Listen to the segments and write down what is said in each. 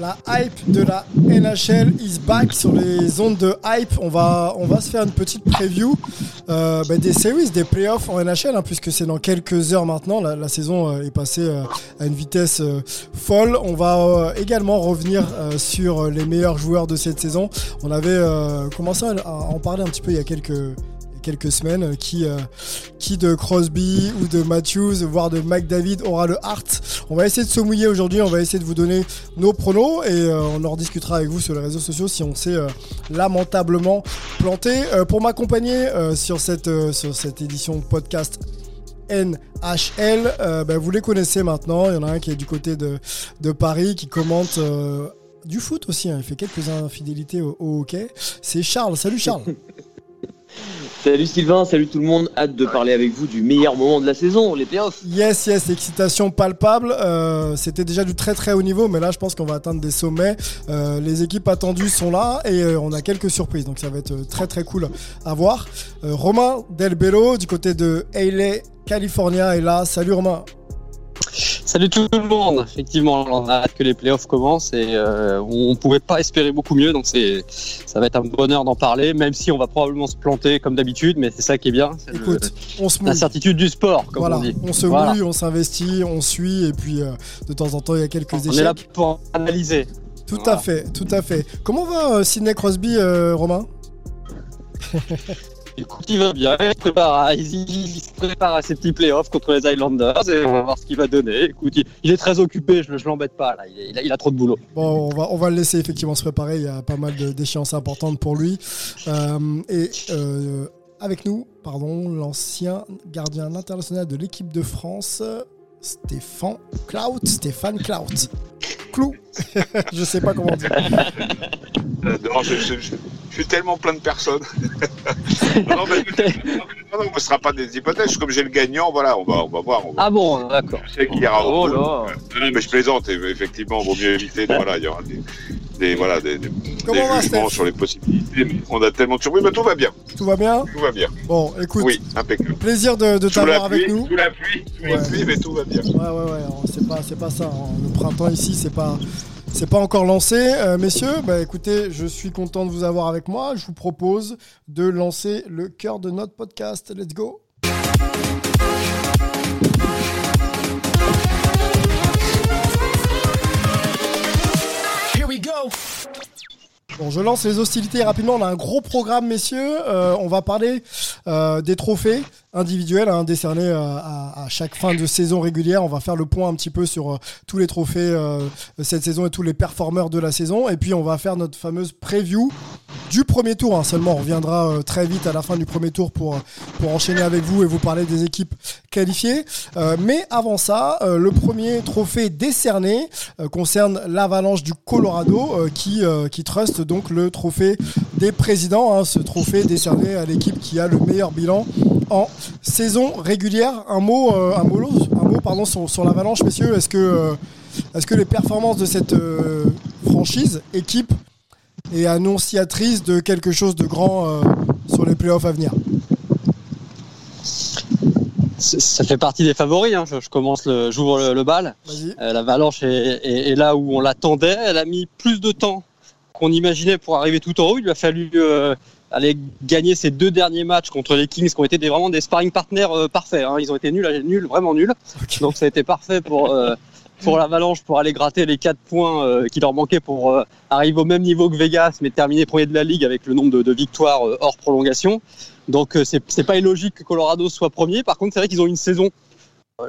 La hype de la NHL is back sur les ondes de hype. On va, on va se faire une petite preview euh, bah, des series, des playoffs en NHL, hein, puisque c'est dans quelques heures maintenant. La, la saison euh, est passée euh, à une vitesse euh, folle. On va euh, également revenir sur les meilleurs joueurs de cette saison. On avait commencé à en parler un petit peu il y a quelques quelques semaines euh, qui euh, qui de Crosby ou de Matthews voire de McDavid aura le Hart on va essayer de se mouiller aujourd'hui on va essayer de vous donner nos pronos et euh, on en rediscutera avec vous sur les réseaux sociaux si on s'est lamentablement planté pour m'accompagner sur cette sur cette édition podcast NHL bah, vous les connaissez maintenant il y en a un qui est du côté de, de Paris qui commente du foot aussi, hein. il fait quelques infidélités au hockey. C'est Charles. Salut Charles. Salut Sylvain, salut tout le monde. Hâte de parler avec vous du meilleur moment de la saison, les playoffs. Yes, yes, excitation palpable. Euh, C'était déjà du très très haut niveau, mais là je pense qu'on va atteindre des sommets. Euh, les équipes attendues sont là et euh, on a quelques surprises, donc ça va être très très cool à voir. Romain Del Bello du côté de LA, California est là. Salut Romain. Salut tout le monde. Effectivement, on a hâte que les playoffs commencent et euh, on pouvait pas espérer beaucoup mieux. Donc c'est, ça va être un bonheur d'en parler, même si on va probablement se planter comme d'habitude, mais c'est ça qui est bien. C'est le- Écoute, on se mouille. l'incertitude du sport, comme Voilà, on dit. on se Voilà. mouille, on s'investit, on suit et puis euh, de temps en temps il y a quelques On échecs. est là pour analyser. Tout Voilà. à fait, tout à fait. Comment va euh, Sidney Crosby, euh, Écoute, il va bien. Il se prépare à, ses petits playoffs contre les Islanders et on va voir ce qu'il va donner. Écoute, il, est très occupé. Je, je l'embête pas là. Il, a, trop de boulot. Bon, on va, on va le laisser effectivement se préparer. Il y a pas mal d'échéances importantes pour lui. Euh, et euh, avec nous, pardon, l'ancien gardien international de l'équipe de France, Stéphane Clout. Stéphane Clout. Clou. Je sais pas comment dire. Non, je, je- je- je suis tellement plein de personnes. non, non, mais, non, non, ce ne sera pas des hypothèses. Comme j'ai le gagnant, voilà, on va, on va voir. On va, Ah bon, d'accord. je sais qu'il y aura au Oh là. Non, mais je plaisante. Effectivement, vaut mieux éviter. de- voilà, il y aura des, des, voilà, des, des, Comment des va, jugements sur les possibilités. Mais on a tellement de surprises. Mais tout va bien. Tout va bien Tout va bien. Bon, écoute, Oui, impeccable. plaisir de, de t'avoir avec nous. sous la pluie, sous la Ouais. pluie, mais tout va bien. Ouais, ouais, ouais. C'est pas, pas ça. hein. Le printemps ici, c'est pas, c'est pas encore lancé, Euh, messieurs. Bah, écoutez, je suis content de vous avoir avec moi. Je vous propose de lancer le cœur de notre podcast. Let's go. now. Bon, je lance les hostilités rapidement. On a un gros programme, messieurs. Euh, on va parler euh, des trophées individuels hein, décernés euh, à, chaque fin de saison régulière. On va faire le point un petit peu sur tous les trophées cette saison et tous les performeurs de la saison. Et puis, on va faire notre fameuse preview du premier tour. hein. Seulement, on reviendra très vite à la fin du premier tour pour, pour enchaîner avec vous et vous parler des équipes qualifiées. Mais avant ça, le premier trophée décerné concerne l'Avalanche du Colorado qui, qui trust donc le trophée des présidents, hein, ce trophée décerné à l'équipe qui a le meilleur bilan en saison régulière. Un mot, euh, un mot, un mot pardon, sur, sur l'Avalanche, messieurs. Est-ce que, euh, est-ce que les performances de cette euh, franchise, équipe, est annonciatrice de quelque chose de grand sur les playoffs à venir? Ça fait partie des favoris. hein. Je, commence, le, j'ouvre le, le bal. Euh, L'Avalanche est, est- est là où on l'attendait. Elle a mis plus de temps qu'on imaginait pour arriver tout en haut. Il lui a fallu euh, aller gagner ses deux derniers matchs contre les Kings, qui ont été des, vraiment des sparring partners euh, parfaits. hein. Ils ont été nuls, nuls, vraiment nuls. Donc ça a été parfait pour, euh, pour l'Avalanche pour aller gratter les 4 points euh, qui leur manquaient pour euh, arriver au même niveau que Vegas, mais terminer premier de la ligue avec le nombre de, de victoires euh, hors prolongation. Donc c'est pas illogique que Colorado soit premier. Par contre, c'est vrai qu'ils ont une saison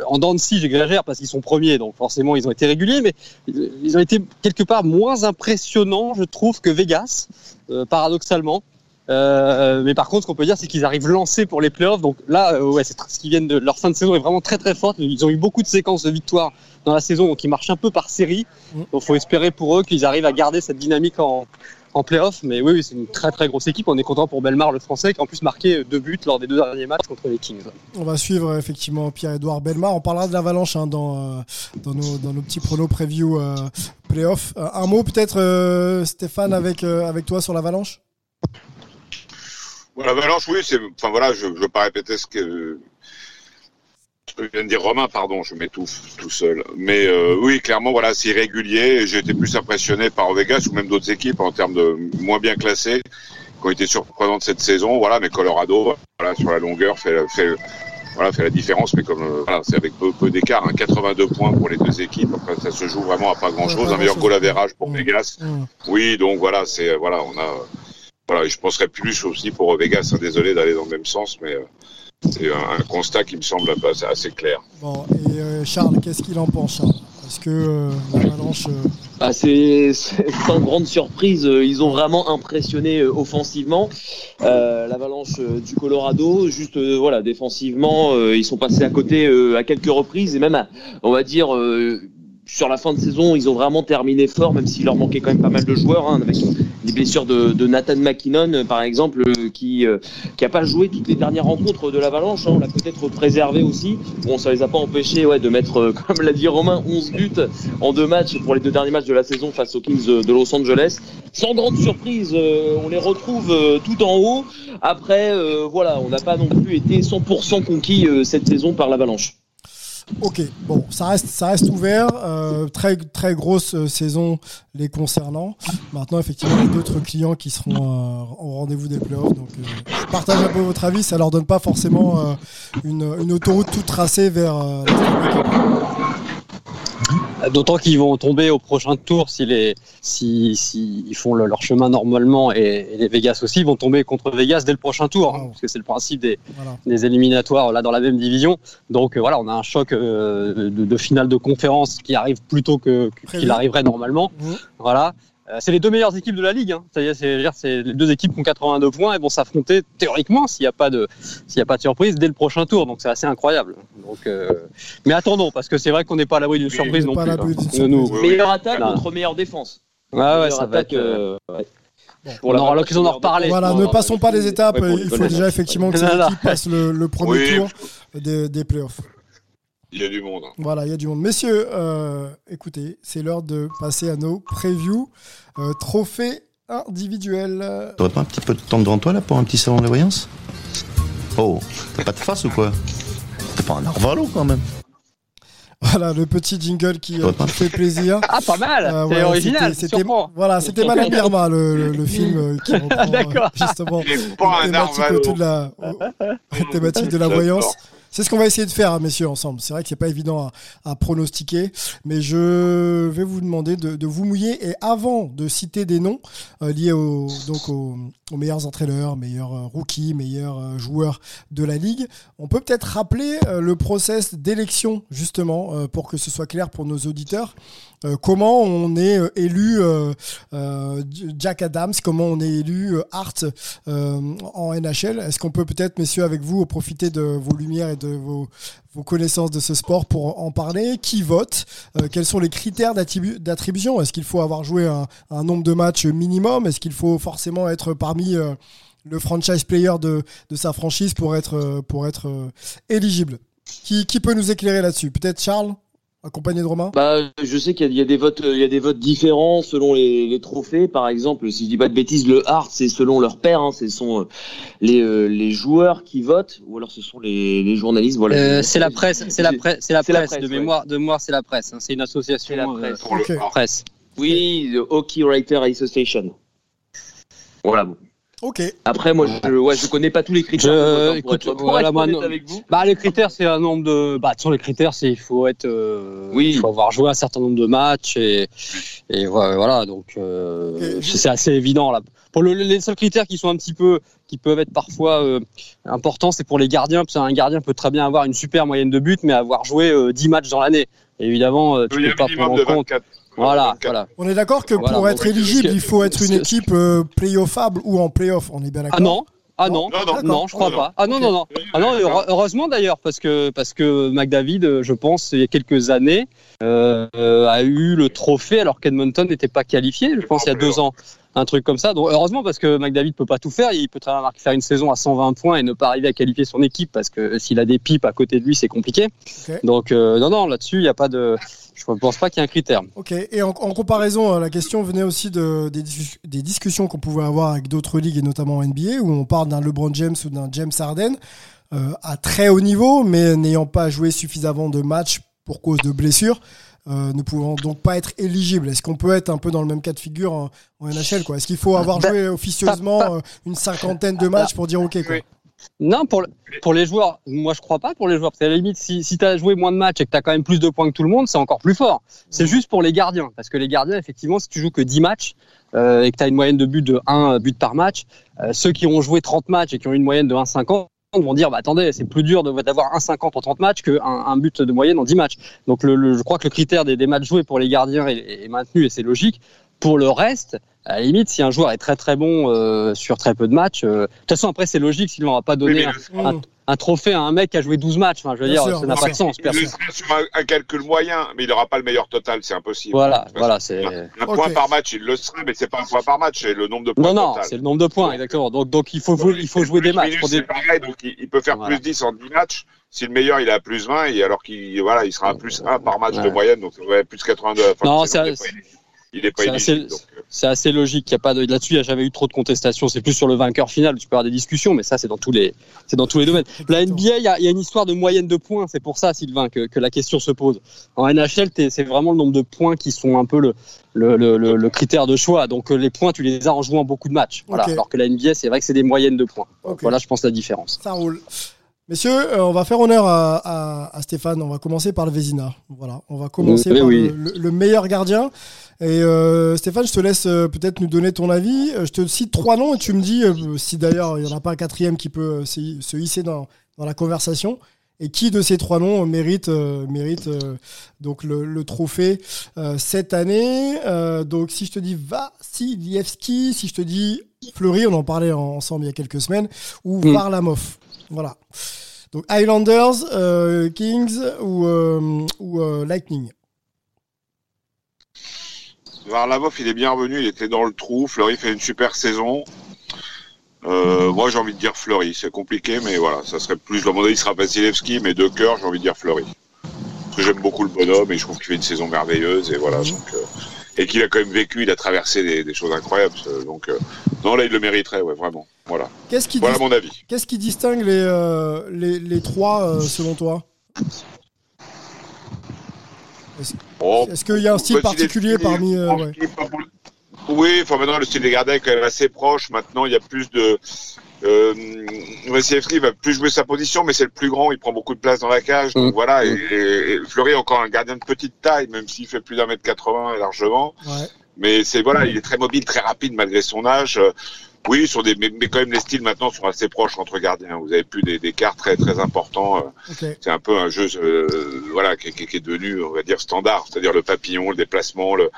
en dents de scie, j'exagère parce qu'ils sont premiers, donc forcément ils ont été réguliers, mais ils ils ont été quelque part moins impressionnants, je trouve, que Vegas, euh, paradoxalement. Euh, mais par contre, ce qu'on peut dire, c'est qu'ils arrivent lancés pour les playoffs. Donc là, euh, ouais, c'est ce qui viennent de leur fin de saison est vraiment très très forte. Ils ont eu beaucoup de séquences de victoires dans la saison, donc ils marchent un peu par série. Mm. Donc faut espérer pour eux qu'ils arrivent à garder cette dynamique en, en playoff. Mais oui, oui, c'est une très très grosse équipe. On est content pour Belmar, le Français, qui a en plus marqué deux buts lors des deux derniers matchs contre les Kings. On va suivre effectivement Pierre-Edouard Belmar. On parlera de l'Avalanche hein, dans, euh, dans, nos, dans nos petits pronos preview euh, playoff. Euh, un mot peut-être, euh, Stéphane, avec, euh, avec toi sur l'Avalanche? L'Avalanche, oui, c'est. Enfin voilà, je ne veux pas répéter ce que. Ce que vient de dire Romain, pardon, je m'étouffe tout seul. Mais euh, oui, clairement, voilà, c'est irrégulier. J'ai été plus impressionné par Vegas ou même d'autres équipes en termes de moins bien classées, qui ont été surprenantes cette saison. Voilà, mais Colorado, voilà, sur la longueur, fait, fait, voilà, fait la différence. Mais comme euh, voilà, c'est avec peu, peu d'écart, hein, 82 points pour les deux équipes. Après, ça se joue vraiment à pas grand-chose. Un meilleur goal average pour Mm. Vegas. Oui, donc voilà, c'est voilà, on a voilà, je penserais plus aussi pour Vegas. hein, désolé d'aller dans le même sens, mais euh, c'est un, un constat qui me semble assez, assez clair. Bon, et euh, Charles, qu'est-ce qu'il en pense, Charles? Est-ce que euh, l'Avalanche. euh, Bah, c'est sans grande surprise, euh, ils ont vraiment impressionné euh, offensivement euh, l'Avalanche euh, du Colorado. Juste euh, voilà, défensivement, euh, ils sont passés à côté euh, à quelques reprises et même, à- on va dire. euh, sur la fin de saison, ils ont vraiment terminé fort, même s'il leur manquait quand même pas mal de joueurs, hein, avec les blessures de, Nathan McKinnon, euh, par exemple, euh, qui euh, qui a pas joué toutes les dernières rencontres de l'Avalanche. hein. on l'a peut-être préservé aussi. Bon, ça les a pas empêchés, ouais, de mettre, euh, comme l'a dit Romain, 11 buts en deux matchs pour les deux derniers matchs de la saison face aux Kings de, Los Angeles. Sans grande surprise, euh, on les retrouve euh, tout en haut. Après, euh, voilà, on n'a pas non plus été 100% conquis euh, cette saison par l'Avalanche. Ok, bon, ça reste, ça reste ouvert. euh, très, très grosse euh, saison les concernant. Maintenant, effectivement, il y a d'autres clients qui seront euh, au rendez-vous des playoffs. Donc, euh, je partage un peu votre avis. Ça leur donne pas forcément euh, une, une autoroute toute tracée vers D'autant qu'ils vont tomber au prochain tour si les si, si ils font le- leur chemin normalement et, et les Vegas aussi vont tomber contre Vegas dès le prochain tour hein, parce que c'est le principe des, Voilà. des éliminatoires là dans la même division. Donc euh, voilà, on a un choc euh, de, de finale de conférence qui arrive plus tôt que qu'il arriverait normalement. Mhm. Voilà. Euh, c'est les deux meilleures équipes de la ligue. Hein. C'est-à-dire, c'est, les deux équipes qui ont 82 points et vont s'affronter théoriquement s'il n'y a pas de s'il y a pas de surprise dès le prochain tour. Donc c'est assez incroyable. Donc, euh, mais attendons parce que c'est vrai qu'on n'est pas à l'abri d'une Oui, surprise on non n'est pas plus. à l'abri hein. d'une Nous- surprise. nous- Meilleure attaque Non. contre meilleure défense. Ouais, ouais, ça va être. euh, ouais. Bon. On aura l'occasion d'en reparler. Voilà, ne passons pas les étapes. ouais, il faut déjà effectivement que non. équipes passent le, le premier Oui, tour des, des playoffs. Il y a du monde. hein. Voilà, il y a du monde. Messieurs, euh, écoutez, c'est l'heure de passer à nos previews. Euh, trophées individuels. T'aurais pas un petit peu de temps devant toi là pour un petit salon de la voyance Oh, t'as pas de face ou quoi? T'es pas un narvalo quand même Voilà, le petit jingle qui, euh, qui fait plaisir. Ah, pas mal. Euh, c'est ouais, original. c'était-. Voilà, c'était Madame Irma, le, le- le film euh, qui reprend euh, D'accord. justement Il est pas un une thématique autour de la, thématique de la voyance. C'est ce qu'on va essayer de faire, hein, messieurs, ensemble. C'est vrai que c'est pas évident à, pronostiquer, mais je vais vous demander de, vous mouiller. Et avant de citer des noms euh, liés donc aux, meilleurs entraîneurs, meilleurs euh, rookies, meilleurs euh, joueurs de la ligue, on peut peut-être rappeler le process d'élection, justement, pour que ce soit clair pour nos auditeurs. Euh, comment on est euh, élu euh, Jack Adams, comment on est élu Hart en NHL. Est-ce qu'on peut peut-être, messieurs, avec vous, profiter de vos lumières et de vos, connaissances de ce sport pour en parler? Qui vote? Quels sont les critères d'attribu- d'attribution? Est-ce qu'il faut avoir joué un, nombre de matchs minimum? Est-ce qu'il faut forcément être parmi le franchise player de, de sa franchise pour être, pour être éligible? Qui, qui peut nous éclairer là-dessus? Peut-être Charles, accompagné de Romain Bah, je sais qu'il y, a- il y a des votes, euh, il y a des votes différents selon les, les trophées. Par exemple, si je dis pas de bêtises, le Hart, c'est selon leur père, hein, ce sont euh, les, euh, les joueurs qui votent, ou alors ce sont les, les journalistes. Voilà. Euh, c'est la presse, c'est la presse, c'est la presse, presse, de ouais. mémoire, de mémoire, c'est la presse. hein. C'est une association la euh, presse. Hart. presse. Oui, le Hockey Writer Association. Voilà. bon. Ok. Après, moi, je, ouais, je connais pas tous les critères. Je- pour être- écoute, pour voilà, être moi, avec vous. Bah, les critères, c'est un nombre de. Bah, sur les critères, c'est il faut être. euh, Oui. Il faut avoir joué un certain nombre de matchs et, et voilà, donc euh, c'est assez évident là. Pour le, les seuls critères qui sont un petit peu, qui peuvent être parfois euh, importants, c'est pour les gardiens. Parce qu'un gardien peut très bien avoir une super moyenne de buts, mais avoir joué euh, 10 matchs dans l'année. Évidemment, euh, tu Il y a peux un pas minimum prendre en de compte. 24. Voilà, 24. voilà. On est d'accord que Voilà, pour bon, être bah, éligible, il faut être une équipe euh, playoffable ou en playoff. On est bien d'accord Ah non, ah non, Non, non. non, je crois Non, pas. Ah non, non, non. Ah non, heure- heureusement d'ailleurs, parce que parce que McDavid, euh, je pense, il y a quelques années, euh, a eu le trophée alors qu'Edmonton n'était pas qualifié. Je pense il y a deux ans, un truc comme ça. Donc heureusement parce que McDavid peut pas tout faire. Il peut très bien faire une saison à 120 points et ne pas arriver à qualifier son équipe parce que s'il a des pipes à côté de lui, c'est compliqué. Donc euh, non, non, là-dessus, il n'y a pas de. Je pense pas qu'il y ait un critère. Ok, et en, en comparaison, euh, la question venait aussi de, des, dis- des discussions qu'on pouvait avoir avec d'autres ligues et notamment en NBA où on parle d'un LeBron James ou d'un James Harden euh, à très haut niveau mais n'ayant pas joué suffisamment de matchs pour cause de blessures, euh, ne pouvant donc pas être éligible. Est-ce qu'on peut être un peu dans le même cas de figure en, en NHL quoi? Est-ce qu'il faut avoir Bah, joué officieusement pas- euh, une cinquantaine de matchs pour dire ok quoi? Oui. Non, pour, pour les joueurs, moi je crois pas pour les joueurs. Parce qu'à la limite, si, si tu as joué moins de matchs et que tu as quand même plus de points que tout le monde, c'est encore plus fort. C'est juste pour les gardiens. Parce que les gardiens, effectivement, si tu joues que 10 matchs euh, et que tu as une moyenne de but de 1 but par match, euh, ceux qui ont joué 30 matchs et qui ont une moyenne de 1,50 vont dire bah attendez c'est plus dur d'avoir 1,50 en 30 matchs qu'un un but de moyenne en 10 matchs. Donc je crois que le critère des, des matchs joués pour les gardiens est maintenu et c'est logique. Pour le reste à la limite si un joueur est très très bon euh, sur très peu de matchs euh, de toute façon après c'est logique on va pas Oui, donner mais un, un trophée à un mec qui a joué 12 matchs. Enfin, je veux Bien dire, sûr, ça n'a pas de sens. Il sera sur un, un calcul moyen, mais il n'aura pas le meilleur total, c'est impossible. Voilà, voilà, c'est. Un point par match, il le sera, mais c'est pas un point par match, c'est le nombre de points Non, non, c'est le nombre de points, exactement. Donc, donc il faut, jouer- il faut jouer des matchs. des... C'est pareil, donc il, il peut faire Voilà. plus 10 en 10 matchs. Si le meilleur, il est à plus 20, et alors qu'il voilà, il sera à plus 1 par match de moyenne, donc ouais, plus 82. Enfin, Non, c'est- il est c'est- pas assez- euh, assez logique. Il y a pas de... Là-dessus, il n'y a jamais eu trop de contestation. C'est plus sur le vainqueur final tu peux avoir des discussions, mais ça, c'est dans tous les, c'est dans tous les domaines. La. NBA, il y a, il y a une histoire de moyenne de points. C'est pour ça, Sylvain, que, que la question se pose. En NHL, c'est vraiment le nombre de points qui sont un peu le, le, le, le- le critère de choix. Donc, euh, les points, tu les as en jouant beaucoup de matchs. Voilà. Alors que la NBA, c'est vrai que c'est des moyennes de points. Voilà, je pense, la différence. Ça roule. Messieurs, euh, on va faire honneur à, à- à Stéphane. On va commencer par le Vézina. Voilà, on va commencer Oui, par oui. le, le- le meilleur gardien. Et euh, Stéphane, je te laisse euh, peut-être nous donner ton avis. Euh, Je te cite trois noms et tu me dis euh, si d'ailleurs il n'y en a pas un quatrième qui peut se, se hisser dans, dans la conversation. Et qui de ces trois noms mérite, euh, mérite euh, donc le, le trophée euh, cette année? Euh, Donc si je te dis Vassilievski, si je te dis Fleury, on en parlait en- ensemble il y a quelques semaines, ou Mm. Varlamov. Voilà. Donc Highlanders, euh, Kings ou, euh, ou euh, Lightning. Varlamov, il est bien revenu, il était dans le trou. Fleury fait une super saison. Euh, moi, j'ai envie de dire Fleury. C'est compliqué, mais voilà, ça serait plus. À mon avis, il sera Vasilevski, mais de cœur, j'ai envie de dire Fleury. Parce que j'aime beaucoup le bonhomme et je trouve qu'il fait une saison merveilleuse. Et voilà. Donc, euh, et qu'il a quand même vécu, il a traversé des, des choses incroyables. euh, Donc, euh, non, là, il le mériterait, ouais, vraiment. Voilà. Qu'est-ce qui, Voilà mon avis. qu'est-ce qui distingue les, euh, les, les trois euh, selon toi? Oh, Est-ce qu'il y a un style particulier parmi. euh, ouais. Oui, enfin maintenant le style des gardiens est quand même assez proche. Maintenant il y a plus de. Euh, Vasilevski va plus jouer sa position, mais c'est le plus grand, il prend beaucoup de place dans la cage. Donc Mm. voilà, et, et- et Fleury est encore un gardien de petite taille, même s'il fait plus d'un mètre 80 largement. Ouais. Mais c'est voilà, il est très mobile, très rapide malgré son âge. Oui, sur des, mais, mais quand même les styles maintenant sont assez proches entre gardiens. Vous avez plus des, des quarts très très importants. euh, Ok. c'est un peu un jeu euh, voilà qui, qui- qui est devenu on va dire standard c'est-à-dire le papillon le déplacement le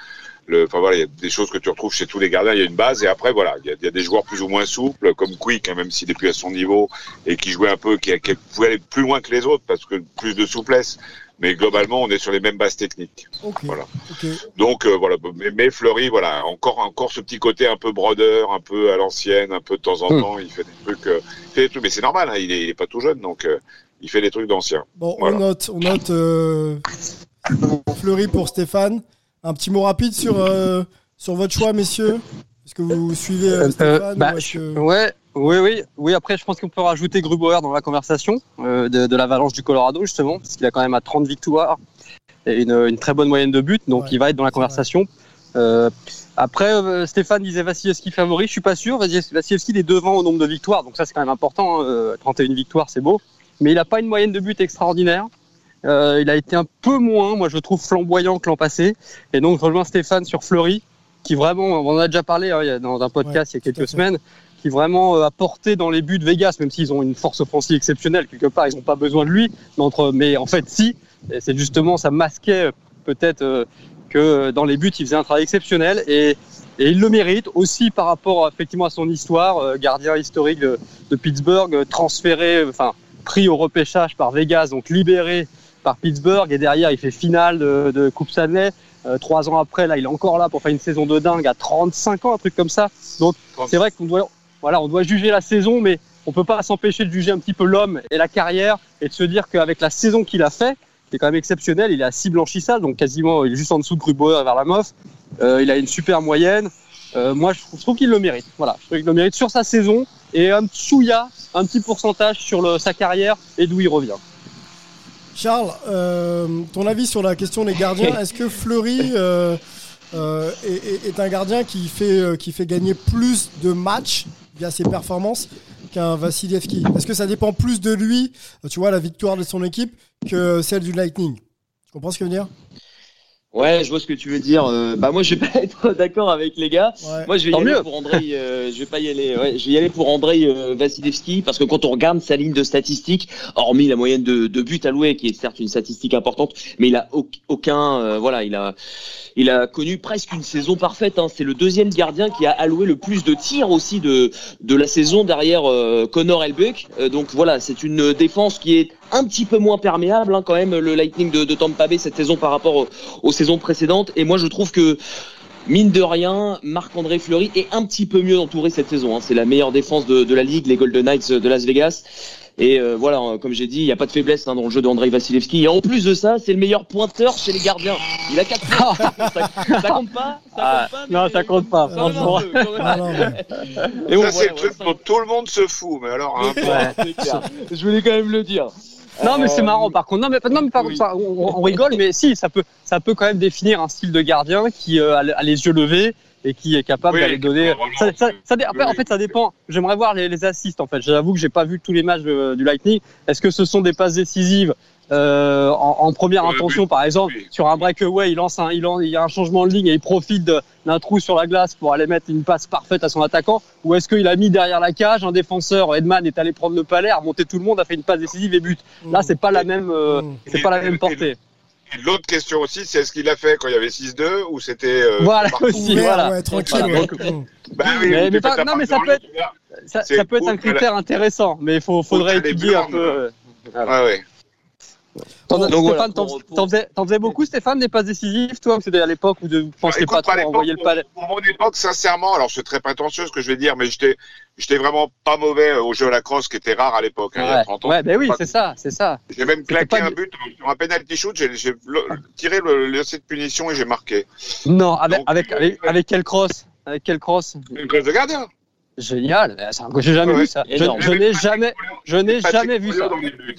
le enfin voilà il y a des choses que tu retrouves chez tous les gardiens il y a une base et après voilà il y a, il y a des joueurs plus ou moins souples comme Quick hein, même s'il est plus à son niveau et qui jouait un peu qui, qui pouvait aller plus loin que les autres parce que plus de souplesse mais globalement on est sur les mêmes bases techniques Ok. Voilà. Ok. donc euh, voilà mais, mais Fleury voilà encore encore ce petit côté un peu brodeur un peu à l'ancienne un peu de temps en Hmm. temps il fait des trucs euh, il fait des trucs mais c'est normal hein, il, est, il est pas tout jeune donc euh, il fait des trucs d'anciens Bon, Voilà. on note, on note euh, Fleury pour Stéphane. Un petit mot rapide sur, euh, sur votre choix, messieurs. Est-ce que vous suivez euh, Euh, Stéphane bah, ou est-ce que- Ouais, oui, oui, oui. Après, je pense qu'on peut rajouter Grubauer dans la conversation de, de l'Avalanche du Colorado justement, parce qu'il a quand même à 30 victoires et une, une très bonne moyenne de buts, donc Ouais, il va être dans la conversation. Euh, après, euh, Stéphane disait Vasilevski favori. Je suis pas sûr. Vasile- Vasilevski il est devant au nombre de victoires, donc ça c'est quand même important. hein. Euh, 31 victoires, c'est beau. Mais il a pas une moyenne de buts extraordinaire. Euh, il a été un peu moins, moi je le trouve flamboyant que l'an passé. Et donc je rejoins Stéphane sur Fleury, qui vraiment, on en a déjà parlé hein, dans un podcast il y a quelques semaines, qui vraiment euh, a porté dans les buts de Vegas, même s'ils ont une force offensive exceptionnelle quelque part, ils n'ont pas besoin de lui. Mais, entre, mais en fait, si, c'est justement ça masquait peut-être euh, que dans les buts il faisait un travail exceptionnel et, et il le mérite aussi par rapport effectivement à son histoire, euh, gardien historique de, de Pittsburgh, euh, transféré, enfin pris au repêchage par Vegas, donc libéré par Pittsburgh et derrière il fait finale de, Coupe Stanley. Euh, trois ans après, là, il est encore là pour faire une saison de dingue à 35 ans, un truc comme ça. Donc, c'est vrai qu'on doit, voilà, on doit juger la saison, mais on peut pas s'empêcher de juger un petit peu l'homme et la carrière et de se dire qu'avec la saison qu'il a fait, qui est quand même exceptionnelle, il est à 6 blanchissages, donc quasiment, il est juste en dessous de Grubauer vers la MOF. Euh, il a une super moyenne. Euh, moi, je trouve, qu'il le mérite. Voilà, je trouve qu'il le mérite sur sa saison et un chouïa, un petit pourcentage sur sa carrière et d'où il revient. Charles, euh, ton avis sur la question des gardiens Est-ce que Fleury euh, euh, est, un gardien qui fait, qui fait gagner plus de matchs via ses performances qu'un Vassilievski Est-ce que ça dépend plus de lui, tu vois, la victoire de son équipe, que celle du Lightning? Tu comprends ce que je veux dire? Ouais, je vois ce que tu veux dire. Euh, bah moi, je vais pas être d'accord avec les gars. Ouais. Moi, je vais y Tant aller mieux. pour Andrei. euh, je vais pas y aller. Ouais, je vais y aller pour Andrei euh, Vasilevski parce que quand on regarde sa ligne de statistiques, hormis la moyenne de, de buts alloués, qui est certes une statistique importante, mais il a au- aucun. euh, voilà, il a, il a connu presque une saison parfaite. Hein. C'est le deuxième gardien qui a alloué le plus de tirs aussi de de la saison derrière euh, Connor Helbeck. Euh, donc voilà, c'est une défense qui est un petit peu moins perméable hein, quand même le Lightning de, de Tampa Bay cette saison par rapport au- aux saisons précédentes. Et moi, je trouve que mine de rien, Marc-André Fleury est un petit peu mieux entouré cette saison. hein. C'est la meilleure défense de, de la ligue, les Golden Knights de Las Vegas. Et euh, voilà, hein, comme j'ai dit, il n'y a pas de faiblesse hein, dans le jeu d'Andrei Vasilevski. Et en plus de ça, c'est le meilleur pointeur chez les gardiens. Il a 4 points. ça, ça compte pas Ça compte Ah, pas non, ça compte pas, franchement. peu, Non, mais- Et bon, ça, c'est voilà, le truc dont tout le monde se fout, mais alors, hein, Ouais. Je voulais quand même le dire. Non, mais c'est Euh, marrant. Par contre, non, mais, non, mais par contre, ça, on, on rigole, mais si, ça peut, ça peut quand même définir un style de gardien qui euh, a, le- a les yeux levés et qui est capable Oui, d'aller donner. Ça, ça- ça après, en fait, ça dépend. J'aimerais voir les, les assists. En fait, j'avoue que j'ai pas vu tous les matchs de- du Lightning. Est-ce que ce sont des passes décisives euh, en, en première Oui, intention, oui. par exemple, Oui. sur un breakaway, il lance un, il, y a un changement de ligne et il profite d'un trou sur la glace pour aller mettre une passe parfaite à son attaquant, ou est-ce qu'il a mis derrière la cage un défenseur, Edman est allé prendre le palais, a remonté tout le monde, a fait une passe décisive et but. Là, c'est pas la même, euh, Mm. c'est pas la même portée. L'autre question aussi, c'est est-ce qu'il a fait quand il y avait 6-2 ou c'était. euh, Voilà aussi, Ouvert, voilà. ouais, tranquille. Voilà, ouais. donc, Mm. Bah oui, Mais- pas- non, mais ça peut être-. Ça, peut être un critère intéressant, mais il faudrait étudier un peu. euh, Ouais, ouais. T'en, Stéphane, voilà, faisais, t'en faisais beaucoup, Stéphane, des passes décisives, toi, ou c'était à l'époque où tu pensais Bah, écoute, pas trop envoyer le palais Pour mon époque, sincèrement, alors c'est très prétentieux ce que je vais dire, mais j'étais, j'étais vraiment pas mauvais au jeu à la crosse, qui était rare à l'époque, hein, il y a Ouais, 30 ans. ouais ben oui, c'est ça, c'est ça. J'ai même C'était claqué pas un but sur un penalty shoot, j'ai, le- tiré le lancer de punition et j'ai marqué. Non, avec, Donc, avec, euh, avec, avec quel cross Avec quel cross Une classe de gardien. Génial, Eh, c'est un- j'ai jamais Ouais, vu ça. Je, je n'ai jamais, je n'ai jamais vu ça.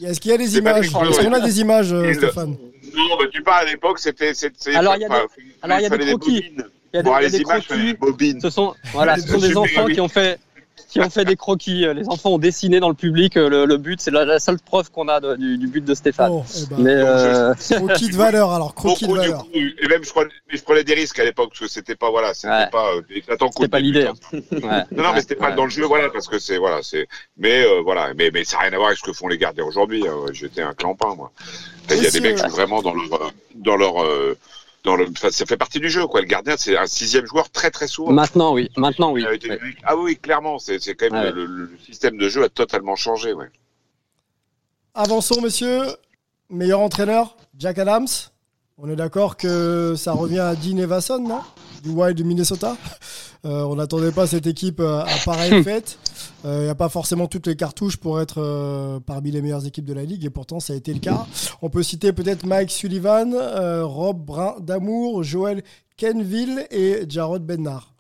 Est-ce qu'il y a des images Est-ce qu'on a des images, euh, Stéphane Non, mais tu parles à l'époque, c'était, c'était, Alors, il y a des- enfin, alors, il y a des croquis. bobines. Il y a des, y a croquis. bobines. Ce sont, voilà, ce sont des enfants qui ont fait, qui ont fait des croquis. Les enfants ont dessiné dans le public euh, le, le but. C'est la, la seule preuve qu'on a de- du, du but de Stéphane. Oh, eh ben, Mais euh, Croquis de valeur, alors, croquis de valeur. coup, et même je prenais, je prenais des risques à l'époque parce que c'était pas voilà, c'était Ouais. pas euh, pas but, l'idée. hein. Ouais. Non, non, mais Ouais, c'était pas ouais. dans le jeu, voilà, parce que c'est voilà, c'est. Mais euh, voilà, mais mais ça n'a rien à voir avec ce que font les gardiens aujourd'hui. hein. J'étais un clampin, moi. Il y a des mecs qui sont vraiment dans leur euh, dans leur euh, dans le. enfin, ça fait partie du jeu, quoi. Le gardien, c'est un sixième joueur très très souvent. Maintenant, oui. Maintenant, oui. Été-. Ah oui, clairement, c'est c'est quand même Ouais. le, le système de jeu a totalement changé, ouais. Avançons, messieurs. Meilleur entraîneur, Jack Adams. On est d'accord que ça revient à Dean Evason, non? Du Wild du Minnesota. Euh, on n'attendait pas cette équipe euh, à pareille fête. Il n'y a pas forcément toutes les cartouches pour être euh, parmi les meilleures équipes de la ligue, et pourtant ça a été le cas. On peut citer peut-être Mike Sullivan, euh, Rob Brun d'Amour, Joel Kenville et Jarrod Bennard.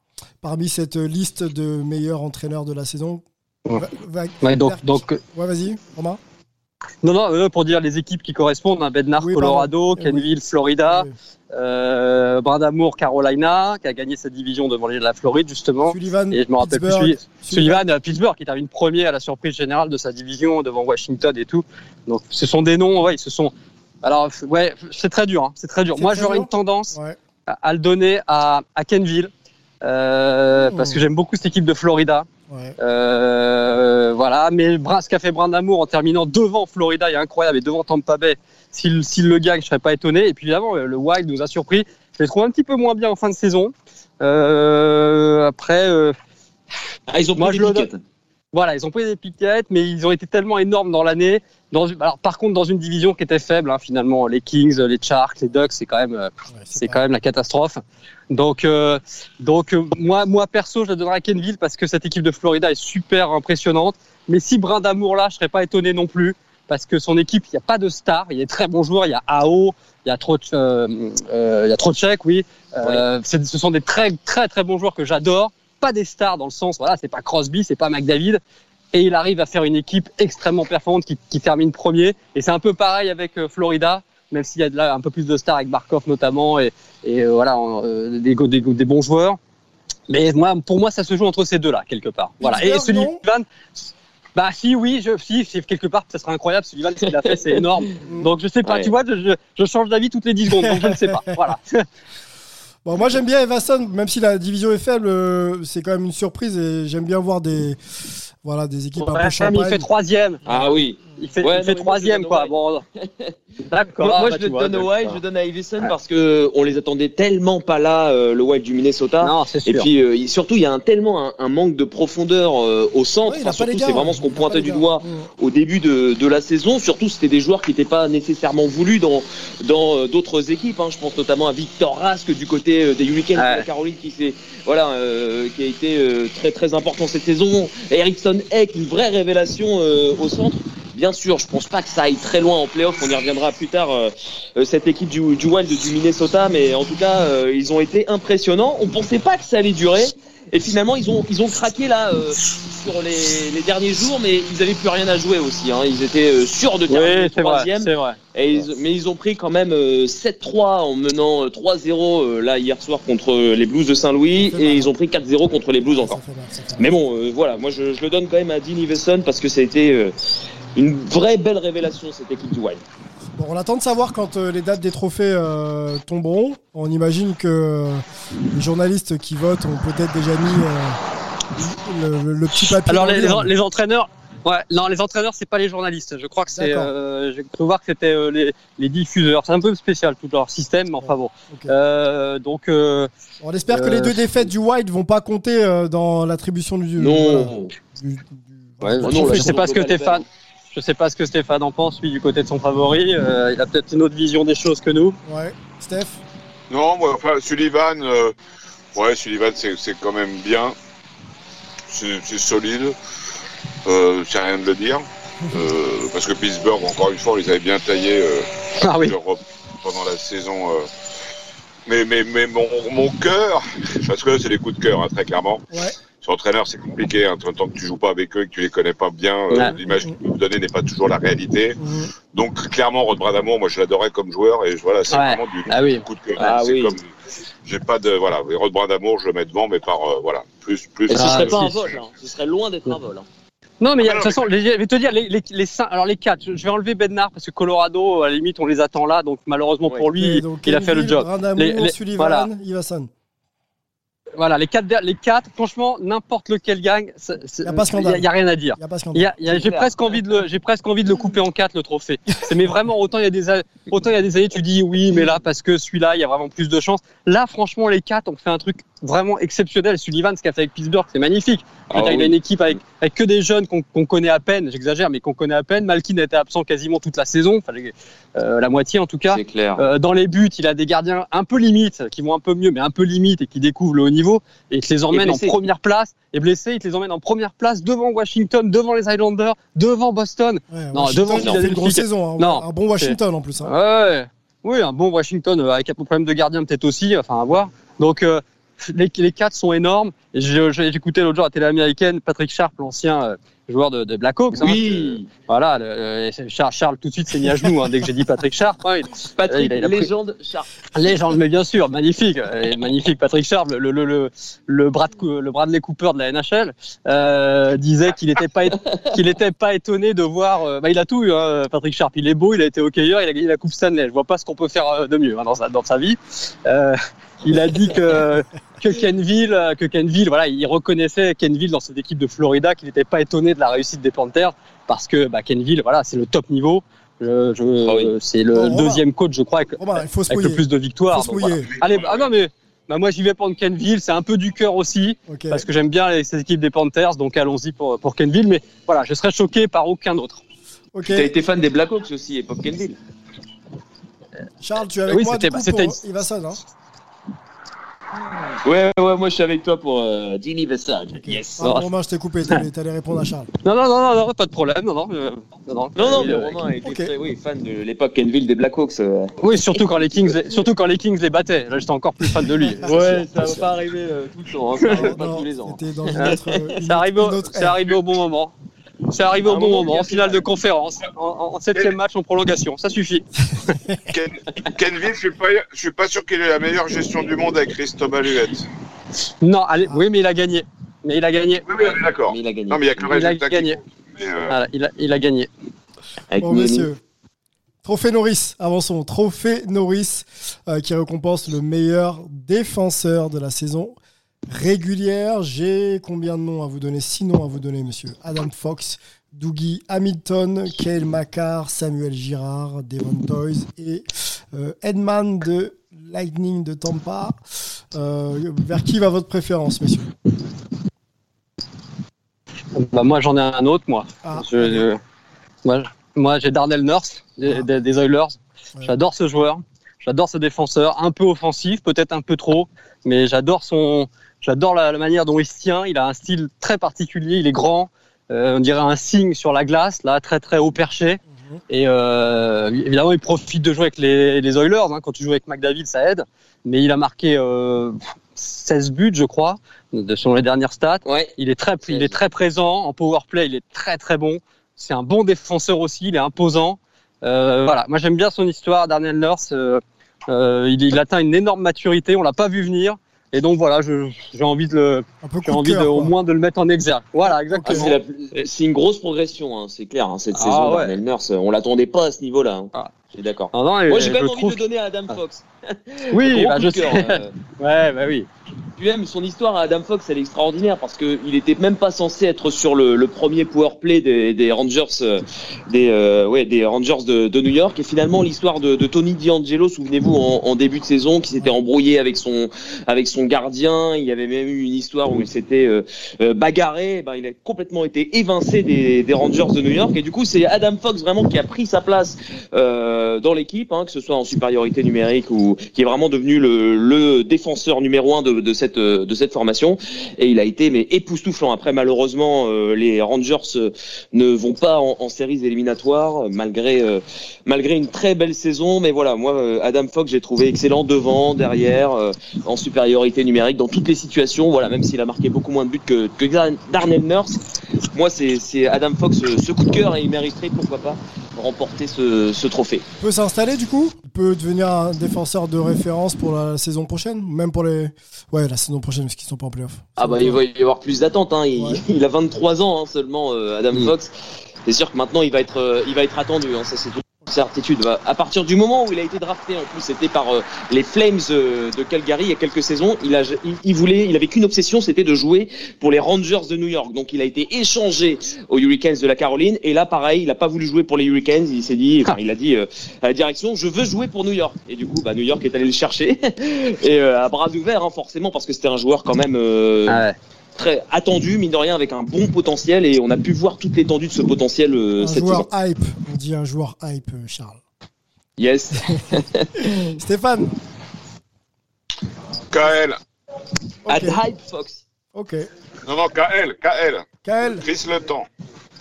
Parmi cette liste de meilleurs entraîneurs de la saison. Ouais. Va- va- Ouais, donc, Berk- donc, Ouais, vas-y, Romain. Non, non, euh, pour dire les équipes qui correspondent, hein, Bednar, Oui, Colorado, pardon. Kenville, Florida, Oui. euh, Brindamour, Carolina, qui a gagné cette division devant les- la Floride, justement. Sullivan, Et je me rappelle plus Pittsburgh. celui- Sullivan à Pittsburgh, qui termine premier à la surprise générale de sa division devant Washington et tout. Donc, ce sont des noms, ouais, ils se sont. Alors, ouais, c'est très dur, hein, c'est très dur. Moi, j'aurais une tendance Ouais. à, à le donner à, à Kenville, euh, Oh. parce que j'aime beaucoup cette équipe de Florida. Ouais. Euh, voilà, mais ce qu'a fait Brindamour en terminant devant Florida est incroyable et devant Tampa Bay. S'il le gagne, je serais pas étonné. Et puis évidemment, le Wild nous a surpris. Je les trouve un petit peu moins bien en fin de saison. Euh, après, euh, Ah, ils ont Moi, pris je des piquettes. Voilà, ils ont pris des piquettes, mais ils ont été tellement énormes dans l'année. Dans, alors, par contre, dans une division qui était faible, hein, finalement, les Kings, les Sharks, les Ducks, c'est quand même, euh, Ouais, c'est quand même la catastrophe. Donc, euh, donc euh, moi, moi perso, je la donnerai à Kenville parce que cette équipe de Florida est super impressionnante. Mais si Brin d'amour là, je serais pas étonné non plus parce que son équipe, il n'y a pas de stars, il y a des très bons joueurs, il y a AO, il y a Troch, euh, euh, il y a Trocheck, oui. Euh, c'est- Ce sont des très très très bons joueurs que j'adore. Pas des stars dans le sens, voilà, c'est pas Crosby, c'est pas McDavid. Et il arrive à faire une équipe extrêmement performante qui, qui termine premier. Et c'est un peu pareil avec euh, Florida, même s'il y a de là un peu plus de stars avec Barkov notamment et, et euh, voilà euh, des, des, des bons joueurs. Mais moi, pour moi, ça se joue entre ces deux-là quelque part. Voilà. Et Sullivan, bah si, oui, je, si, quelque part, ça serait incroyable. Sullivan, ce qu'il a fait, c'est énorme. Donc je sais pas. Ouais. Tu vois, je, je, je change d'avis toutes les 10 secondes. Donc je ne sais pas. Voilà. Bon, moi j'aime bien Everson, même si la division est faible, euh, c'est quand même une surprise et j'aime bien voir des, voilà, des équipes un Ouais, peu mais il champagne. fait troisième. Ah oui. Il fait, Ouais, il fait troisième, quoi. Bon. D'accord. Moi, moi, bah, je vois, donne au donc, Wild, euh, je le donne à Avison parce que on les attendait tellement pas là, euh, le Wild du Minnesota. Non, c'est sûr. Et puis euh, surtout, il y a un, tellement un, un manque de profondeur euh, au centre. Ouais, Enfin, c'est vraiment ce il qu'on pointait du doigt Mm. au début de, de la saison. Surtout, c'était des joueurs qui n'étaient pas nécessairement voulus dans dans euh, d'autres équipes. Hein. Je pense notamment à Victor Rask du côté euh, des Hurricanes de la Caroline qui s'est voilà euh, qui a été euh, très très important cette saison. Une vraie révélation euh, au centre. Bien sûr, je pense pas que ça aille très loin en playoff. On y reviendra plus tard. euh, euh, cette équipe du, du Wild du Minnesota, mais en tout cas, ils ont été impressionnants. On pensait pas que ça allait durer. Et finalement, ils ont, ils ont craqué là euh, sur les, les derniers jours, mais ils avaient plus rien à jouer aussi. Hein. Ils étaient euh, sûrs de terminer Oui, c'est vrai. troisième. C'est vrai. Et ils- mais ils ont pris quand même euh, 7-3 en menant euh, 3-0 euh, là hier soir contre euh, les Blues de Saint-Louis et ils ont pris 4-0 contre les Blues encore. Mais bon, euh, voilà, moi je, je le donne quand même à Dean Iveson parce que ça a été euh, une vraie belle révélation cette équipe du Wild. Bon, on attend de savoir quand euh, les dates des trophées euh, tomberont. On imagine que euh, les journalistes qui votent ont peut-être déjà mis euh, le, le- petit papier. Alors les, entraîneurs, ouais, non, les entraîneurs, c'est pas les journalistes. Je crois que c'est, euh, j'ai cru voir que c'était euh, les, les diffuseurs. C'est un peu spécial tout leur système, mais enfin bon. Euh, donc, euh, On espère que les deux défaites du Wild vont pas compter euh, dans l'attribution du. Non, du- du- ouais, non, je la sais pas ce que chance de Je sais pas ce que Stéphane en pense, lui, du côté de son favori. Euh, il a peut-être une autre vision des choses que nous. Ouais, Steph. Non, moi, enfin, Sullivan, euh, ouais, Sullivan, c'est c'est quand même bien. C'est c'est solide. Euh, c'est rien de le dire. Euh, parce que Pittsburgh, encore une fois, on les avait bien taillés euh, Ah oui. l'Europe pendant la saison. euh. Mais, mais, mais mon, mon cœur, parce que là, c'est des coups de cœur, hein, très clairement. Ouais. Sur entraîneur, c'est compliqué. Hein, tant que tu joues pas avec eux et que tu les connais pas bien, euh, l'image qu'ils peuvent donner n'est pas toujours la réalité. Mhm. Donc, clairement, Rod Bradamour, moi, je l'adorais comme joueur et voilà, c'est Ouais. vraiment du, Ah oui. coup de cœur. Ah oui. comme, j'ai pas de, voilà, Rod Bradamour, je le mets devant, mais par, euh, voilà, plus, plus. Et ce Ah, serait pas si, un vol, hein. ce serait loin d'être un vol. hein. Non, mais Ah, de toute façon, les- je vais te dire, les, les, les cinq, alors les quatre, je je vais enlever Bednar parce que Colorado, à la limite, on les attend là, donc malheureusement Ouais. pour lui, il, a fait le job. Brandamore, Les- les- Sullivan, voilà. Voilà, les quatre, les quatre, franchement, n'importe lequel gagne, c'est- c'est- Y a rien à dire. Il il j'ai presque envie de le, j'ai presque envie de le couper en quatre le trophée. Mais vraiment autant il y a des, a- autant il y a des années tu dis oui, mais là parce que celui-là il y a vraiment plus de chance. Là franchement les quatre ont fait un truc vraiment exceptionnel. Sullivan ce qu'a fait avec Pittsburgh c'est magnifique. Ah dire, Il a oui. une équipe avec, avec que des jeunes qu'on connaît à peine. J'exagère mais qu'on connaît à peine. Malkin a été absent quasiment toute la saison, enfin euh, la moitié en tout cas. C'est clair. Euh, dans les buts, il a des gardiens un peu limites, qui vont un peu mieux, mais un peu limite et qui découvrent le haut niveau et qui les emmène en première place. Et blessé, il te les emmène en première place devant Washington, devant les Islanders, devant Boston. Ouais, Non, Washington, devant il a fait une grosse saison. hein. Non, un bon Washington en plus. hein. Ouais, oui, un bon Washington euh, avec un problème de gardien peut-être aussi, enfin à voir. Donc euh, les, les quatre sont énormes. J'écoutais l'autre jour à la télé américaine Patrick Sharp, l'ancien euh, joueur de, de Blackhawks. hein. Oui, Voilà, le- le- Charles, Charles tout de suite s'est mis à genoux hein, dès que j'ai dit Patrick Sharp. hein, il- Patrick, il a- il a pris- légende Sharp. Légende, mais bien sûr, magnifique, euh, magnifique. Patrick Sharp, le, le, le, le, Brad, le Bradley Cooper de la NHL, euh, disait qu'il n'était pas, qu'il était pas étonné de voir. euh, bah, il a tout eu, hein, Patrick Sharp. Il est beau, il a été hockeyeur, il a gagné la Coupe Stanley. Je vois pas ce qu'on peut faire de mieux hein, dans, sa, dans sa vie. Euh, il a dit que que Kenville, que Kenville, voilà, il reconnaissait Kenville dans cette équipe de Florida, qu'il n'était pas étonné de la réussite des Panthers parce que bah, Kenville, voilà, c'est le top niveau. Je, je- Ah oui. C'est le Bon, deuxième coach, je crois, avec, Romain, il faut se avec mouiller. le plus de victoires. Donc voilà. Allez, ah non mais bah, moi j'y vais prendre Kenville, c'est un peu du cœur aussi parce que j'aime bien les, ces équipes des Panthers, donc allons-y pour pour Kenville. Mais voilà, je serais choqué par aucun autre. Ok. T'as été fan des Blackhawks aussi, époque Kenville. Charles, tu es avec Oui, moi c'était- du coup, c'était pour Ivason, hein Ouais, ouais, moi je suis avec toi pour euh, Ginny Vessage. Yes. Ah, Romain, je t'ai coupé. T'allais t'allais répondre à Charles. Non non non non, non pas de problème, non non euh, non non. Non, non, mais Euh, Romain était ok. très oui, fan de l'époque Kenville des Blackhawks. euh. Oui, surtout quand les Kings, surtout quand les Kings les battaient. Là, j'étais encore plus fan de lui. Ouais, ça va pas arriver euh, tout le temps, hein, ça arrive pas Non, tous les ans. Une autre. une C'est arrivé, au- une autre c'est ère. arrivé au bon moment. C'est arrivé au bon moment en finale final. de conférence, en, septième match en prolongation, ça suffit. Ken- Kenville, je suis pas, je suis pas sûr qu'il ait la meilleure gestion du monde avec Christophe Aluette. Non, allez, oui, mais il a gagné. Mais il a gagné. Oui, oui, on est d'accord. Mais il a gagné. Non, mais il y a que le Il a résultat qui gagné. euh, Voilà, il, a, il a gagné. Avec Bon, messieurs. Trophée Norris, avançons. Trophée Norris euh, qui récompense le meilleur défenseur de la saison régulière. J'ai combien de noms à vous donner? Six noms à vous donner, monsieur. Adam Fox, Dougie Hamilton, Kale Macar, Samuel Girard, Devon Toys et euh, Edman de Lightning de Tampa. Euh, vers qui va votre préférence, messieurs? Bah, moi, j'en ai un autre, moi. Ah, Je- je- moi, j'ai Darnell Nurse des, Ah. des- des Oilers. Ouais. J'adore ce joueur. J'adore ce défenseur, un peu offensif, peut-être un peu trop, mais j'adore son, j'adore la, la manière dont il se tient. Il a un style très particulier. Il est grand, euh, on dirait un signe sur la glace, là, très très haut perché. Mhm. Et euh, évidemment, il profite de jouer avec les, les Oilers. hein. Quand tu joues avec McDavid, ça aide. Mais il a marqué euh, 16 buts, je crois, de, selon les dernières stats. Ouais. Il est très, il est très présent en power play. Il est très très bon. C'est un bon défenseur aussi. Il est imposant. Euh, voilà. Moi, j'aime bien son histoire. Darnell Nurse, euh, euh, il, il atteint une énorme maturité. On l'a pas vu venir. Et donc voilà, je- j'ai envie de le, j'ai de envie de, au moins de le mettre en exergue. Voilà, Ah, exactement. c'est, la- c'est une grosse progression, hein, c'est clair, hein, cette Ah, saison. ouais. On l'attendait pas à ce niveau-là. hein. Ah. Je suis d'accord. Moi, j'ai quand même envie trouve- de le donner à Adam Fox. Oui, bah, je sais. euh. Ouais, bah oui. Puis même son histoire à Adam Fox, elle est extraordinaire parce que il était même pas censé être sur le, le premier power play des, des Rangers, euh, des euh, ouais des Rangers de, de New York. Et finalement l'histoire de, de Tony D'Angelo, souvenez-vous en, en début de saison, qui s'était embrouillé avec son avec son gardien. Il y avait même eu une histoire où il s'était euh, bagarré. Eh Ben, il a complètement été évincé des, des Rangers de New York. Et du coup c'est Adam Fox vraiment qui a pris sa place euh, dans l'équipe, hein, que ce soit en supériorité numérique ou qui est vraiment devenu le, le défenseur numéro un de, de cette euh, de cette formation. Et il a été mais époustouflant. Après malheureusement euh, les Rangers euh, ne vont pas en, en séries éliminatoires malgré euh, malgré une très belle saison. Mais voilà, moi euh, Adam Fox j'ai trouvé excellent devant, derrière, euh, en supériorité numérique dans toutes les situations. Voilà, même s'il a marqué beaucoup moins de buts que, que Dar- Darnell Nurse. Moi c'est Adam Fox euh, ce coup de cœur et il mériterait pourquoi pas remporter ce, ce trophée. Il peut s'installer du coup? Il peut devenir un défenseur de référence pour la saison prochaine Même pour les. Ouais, la saison prochaine, parce qu'ils sont pas en playoff. Ah bah il va y avoir plus d'attentes. Hein. Il, Ouais. il a 23 ans hein, seulement, euh, Adam Mm. Fox. C'est sûr que maintenant il va être, euh, il va être attendu. Hein. Ça c'est une certitude. Bah, À partir du moment où il a été drafté, en plus c'était par euh, les Flames euh, de Calgary il y a quelques saisons. Il a, il, il voulait, il avait qu'une obsession, c'était de jouer pour les Rangers de New York. Donc il a été échangé aux Hurricanes de la Caroline. Et là pareil, il a pas voulu jouer pour les Hurricanes. Il s'est dit, enfin, il a dit euh, à la direction, je veux jouer pour New York. Et du coup, bah, New York est allé le chercher et euh, à bras ouverts hein, forcément parce que c'était un joueur quand même. euh, Ah ouais. Très attendu, mine de rien, avec un bon potentiel et on a pu voir toute l'étendue de ce potentiel euh, Un cette joueur saison. hype. On dit un joueur hype, euh, Charles. Yes. Stéphane KL. Ok. At Hype Fox. Ok. Non, non, KL, KL. Kael Chris Le Temps.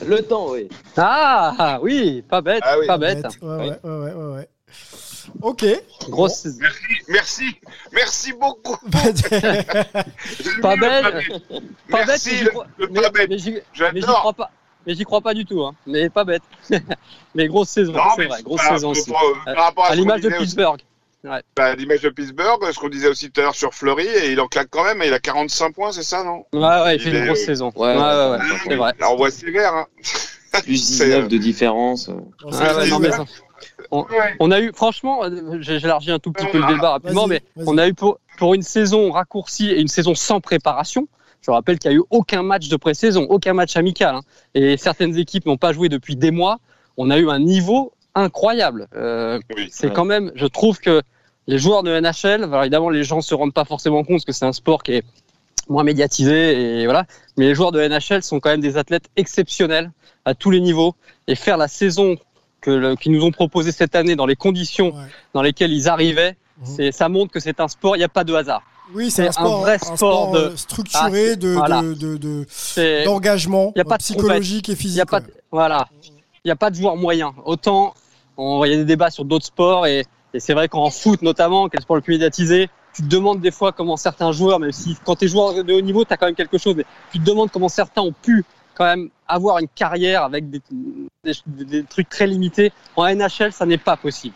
Le temps, oui. Ah, oui, pas bête, Ah oui. pas bête. Ouais, ouais, ouais, ouais. Ok. Grosse, Merci, merci, merci beaucoup. pas J'aime bête. bien le Pas bête, Merci, mais j'y le, crois- le mais- pas bête. mais j'y- J'adore. crois pas. mais j'y crois pas du tout. Hein. Mais pas bête. mais grosse saison, c'est vrai, grosse saison aussi. par rapport à l'image de. Pittsburgh. Ouais. Bah, à l'image de Pittsburgh, ce qu'on disait aussi tout à l'heure sur Fleury, et il en claque quand même, il a 45 points, c'est ça, non? Ouais, ouais, il fait une grosse saison. Ouais, Ouais, ouais, ouais, Ah, c'est vrai. Là, on voit sévère. Hein. Plus C'est, 19 euh, de différence. Bon, Ouais, non, mais ça- on, on a eu, franchement, euh, élargi un tout petit peu le débat rapidement, mais on a eu pour, pour une saison raccourcie et une saison sans préparation. Je rappelle qu'il n'y a eu aucun match de pré-saison, aucun match amical. hein. et certaines équipes n'ont pas joué depuis des mois. On a eu un niveau incroyable. Euh, Oui. c'est Ouais. quand même, je trouve que les joueurs de NHL, alors évidemment, les gens se rendent pas forcément compte que c'est un sport qui est moins médiatisé et voilà. Mais les joueurs de NHL sont quand même des athlètes exceptionnels à tous les niveaux et faire la saison que qu'ils nous ont proposée cette année dans les conditions Ouais. dans lesquelles ils arrivaient, Mhm. c'est ça montre que c'est un sport. Il n'y a pas de hasard. Oui, c'est c'est un un sport, vrai un sport de- euh, structuré Ah, de, voilà. de, de- d'engagement y a pas de psychologique et physique. y a pas, ouais. de- voilà, il n'y a pas de joueur moyen. Autant, on- il y a des débats sur d'autres sports et, et c'est vrai qu'en foot notamment, qui est le sport le plus médiatisé, tu te demandes des fois comment certains joueurs, même si quand tu es joueur de haut niveau, tu as quand même quelque chose, mais tu te demandes comment certains ont pu quand même avoir une carrière avec des, des, trucs très limités. En NHL, ça n'est pas possible.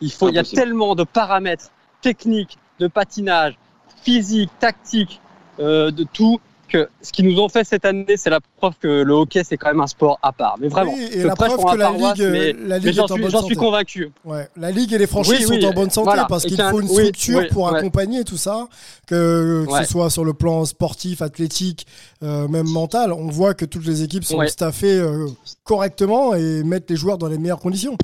Il faut, il y a tellement de paramètres techniques, de patinage, physique, tactique, euh, de tout que ce qu'ils nous ont fait cette année, c'est la preuve que le hockey c'est quand même un sport à part. Mais vraiment, Oui, et la preuve que la Ligue, mais, la mais Ligue j'en est en suis, bonne j'en suis santé. convaincu. Ouais, la ligue et les franchises Oui, oui, sont en bonne santé voilà. parce Et qu'il faut une structure pour ouais. accompagner tout ça, que, que Ouais. ce soit sur le plan sportif, athlétique, euh, même mental. On voit que toutes les équipes sont staffées euh, correctement et mettent les joueurs dans les meilleures conditions.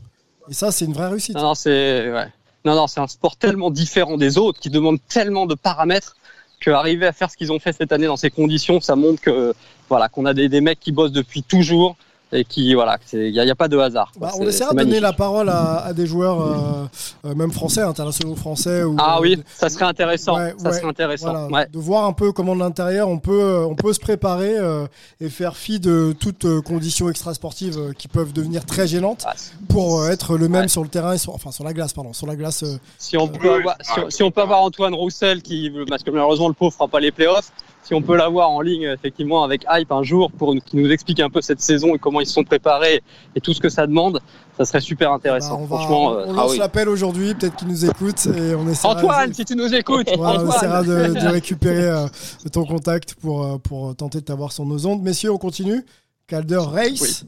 Et ça, c'est une vraie réussite. Non, non, c'est ouais. non, non, c'est un sport tellement différent des autres qui demande tellement de paramètres qu'arriver à faire ce qu'ils ont fait cette année dans ces conditions, ça montre que voilà qu'on a des, des mecs qui bossent depuis toujours et qui voilà, il n'y a, pas de hasard. Bah, on essaiera de donner la parole à, à des joueurs, euh, euh, même français, internationaux français. Ou, Ah euh, oui, ça serait intéressant. Ouais, ça ouais, serait intéressant. Voilà, Ouais. de voir un peu comment de l'intérieur on peut, euh, on peut se préparer euh, et faire fi de toutes euh, conditions extrasportives euh, qui peuvent devenir très gênantes Ah, pour euh, être le même sur le terrain, et sur, enfin sur la glace, pardon, sur la glace. euh, Si on peut avoir, si, on- si on peut avoir Antoine Roussel qui, parce que malheureusement le pauvre fera pas les playoffs, si on peut l'avoir en ligne effectivement avec Hype un jour pour qui nous explique un peu cette saison et comment ils se sont préparés et tout ce que ça demande, ça serait super bah, intéressant. on va, Franchement, on, euh, on ah lance oui. l'appel aujourd'hui, peut-être qu'il nous écoute et on essaiera. Antoine, si tu nous écoutes, Voilà, on essaiera de, de récupérer euh, ton contact pour, euh, pour tenter de t'avoir sur nos ondes. Messieurs, on continue. Calder Race,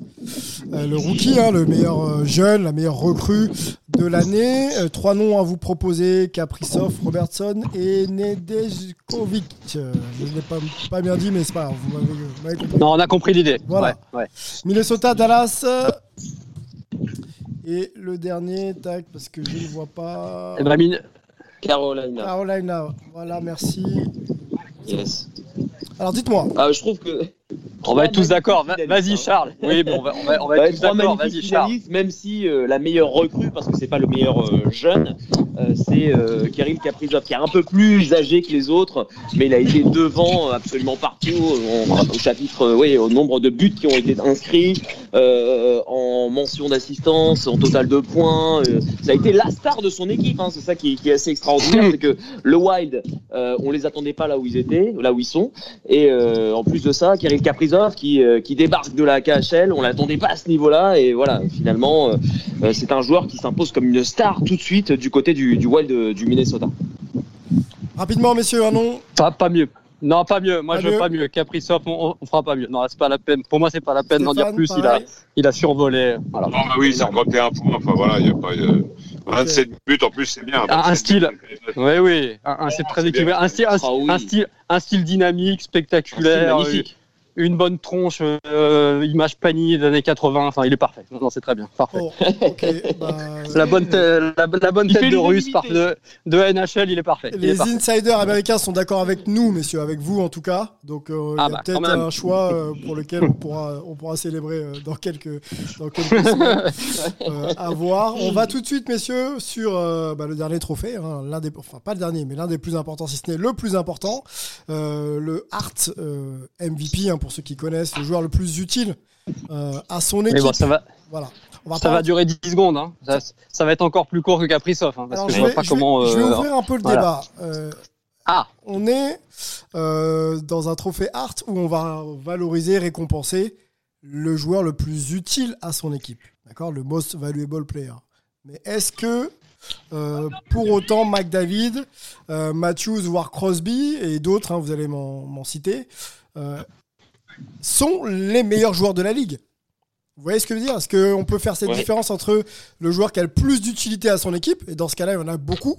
euh, le rookie, hein, le meilleur euh, jeune, la meilleure recrue de l'année. Euh, trois noms à vous proposer Kaprizov, Robertson et Nedeljkovic. Euh, je ne l'ai pas, pas bien dit, mais c'est pas grave, vous m'avez- vous m'avez compris. Non, on a compris l'idée. Voilà. Ouais, ouais. Minnesota, Dallas. Et le dernier, tac, parce que je ne vois pas. Eh ben, mine- Carolina. Carolina, voilà, merci. Yes. Alors dites-moi, Ah, je trouve que. On va être tous d'accord. Va- Vas-y, hein. Charles. Oui, mais on va, on va, on va Ouais, être tous d'accord. Vas-y, Charles. même si euh, la meilleure recrue, parce que c'est pas le meilleur euh, jeune, c'est euh, Kirill Kaprizov, qui est un peu plus âgé que les autres, mais il a été devant euh, absolument partout, euh, au chapitre, euh, oui, au nombre de buts qui ont été inscrits, euh, en mention d'assistance, en total de points. euh, ça a été la star de son équipe, hein, c'est ça qui, est assez extraordinaire, c'est que le Wild, euh, on les attendait pas là où ils étaient, là où ils sont, et euh, en plus de ça, Kirill Kaprizov qui, euh, qui débarque de la KHL, on l'attendait pas à ce niveau-là et voilà, finalement, euh, euh, c'est un joueur qui s'impose comme une star tout de suite du côté du, du Wild de- du Minnesota. rapidement, messieurs, un nom. Pas, pas mieux. Non, pas mieux. Moi, Pas je veux mieux. pas mieux. Capricop, on, on fera pas mieux. Non, c'est pas la peine. Pour moi, c'est pas la peine d'en dire plus. Il a, il a survolé. Voilà. Non, bah oui, 51 points. Enfin voilà, il y a pas. euh, 27 buts en plus, c'est bien. Un- un 27 style. buts. Oui, oui. Un, un- c'est Oh, très équilibré. Un style, un, Ah oui. un style, un style dynamique, spectaculaire. magnifique. Une bonne tronche, euh, image panier des années 80. Enfin, il est parfait. Non, non, c'est très bien. Parfait. Oh, bah, La bonne, tête- la, la bonne tête de russe de, de NHL, il est parfait. Est les parfait. insiders américains sont d'accord avec nous, messieurs, avec vous en tout cas. Donc euh, il Ah y a bah, peut-être un choix euh, pour lequel on pourra, on pourra célébrer euh, dans quelques, dans quelques semaines. Euh, à voir. On va tout de suite, messieurs, sur euh, bah, le dernier trophée, hein, l'un des, enfin pas le dernier, mais l'un des plus importants, si ce n'est le plus important, euh, le Hart euh, MVP, hein, pour ceux qui connaissent, le joueur le plus utile euh, à son Mais équipe. bon, ça va, Voilà. On va ça pas- va durer 10 secondes. Hein. Ça, ça va être encore plus court que Capricov. Hein, parce Alors, que je vois vais, pas je vais- comment. je vais euh, ouvrir un peu le voilà. débat. Euh, Ah, on est dans un trophée Hart où on va valoriser, récompenser le joueur le plus utile à son équipe. D'accord? Le most valuable player. Mais est-ce que euh, pour autant McDavid, euh, Matthews, voire Crosby et d'autres, hein, vous allez m'en m'en citer, euh, sont les meilleurs joueurs de la ligue Vous voyez ce que je veux dire? Est-ce qu'on peut faire cette Ouais. différence entre le joueur qui a le plus d'utilité à son équipe, et dans ce cas-là, il y en a beaucoup,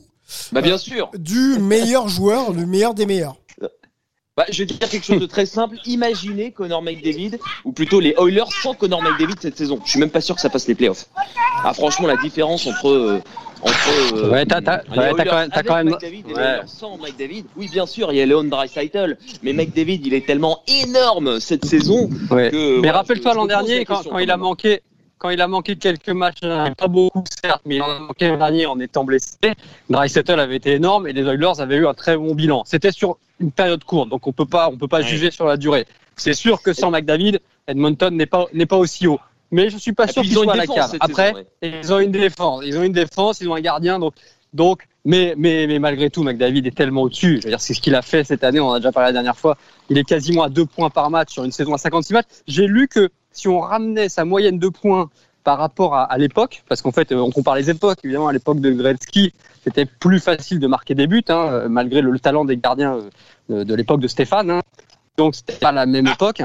Bah bien sûr. du meilleur joueur, le meilleur des meilleurs? Bah, je vais dire quelque chose de très simple. Imaginez Connor McDavid, ou plutôt les Oilers sans Connor McDavid cette saison. Je suis même pas sûr que ça passe les playoffs. Ah, franchement, la différence entre. euh, entre euh, Ouais, t'as- ouais, quand même- t'as avec quand même- McDavid et ouais. Sans McDavid. Oui, bien sûr, il y a Leon Draisaitl, mais McDavid, il est tellement énorme cette saison. Ouais. Que, mais voilà, rappelle-toi l'an dernier, quand, quand il a manqué, quand il a manqué quelques matchs, pas beaucoup certes, mais il en a manqué l'an dernier en étant blessé. Dreisettle avait été énorme et les Oilers avaient eu un très bon bilan. C'était sur une période courte, donc on peut pas, on peut pas Ouais. juger sur la durée. C'est sûr que sans McDavid, Edmonton n'est pas, n'est pas aussi haut. Mais je suis pas Et sûr puis, qu'il ils ont à une la cave. Après, ils ont une défense, ils ont une défense, ils ont un gardien, donc, donc, mais, mais, mais malgré tout, McDavid est tellement au-dessus. Je veux dire, c'est ce qu'il a fait cette année. On en a déjà parlé la dernière fois. Il est quasiment à deux points par match sur une saison à 56 matchs. J'ai lu que si on ramenait sa moyenne de points par rapport à, à l'époque, parce qu'en fait, euh, on compare les époques. Évidemment, à l'époque de Gretzky, c'était plus facile de marquer des buts, hein, euh, malgré le, le talent des gardiens euh, de, de l'époque de Stéphane. hein. Donc, c'était pas la même époque.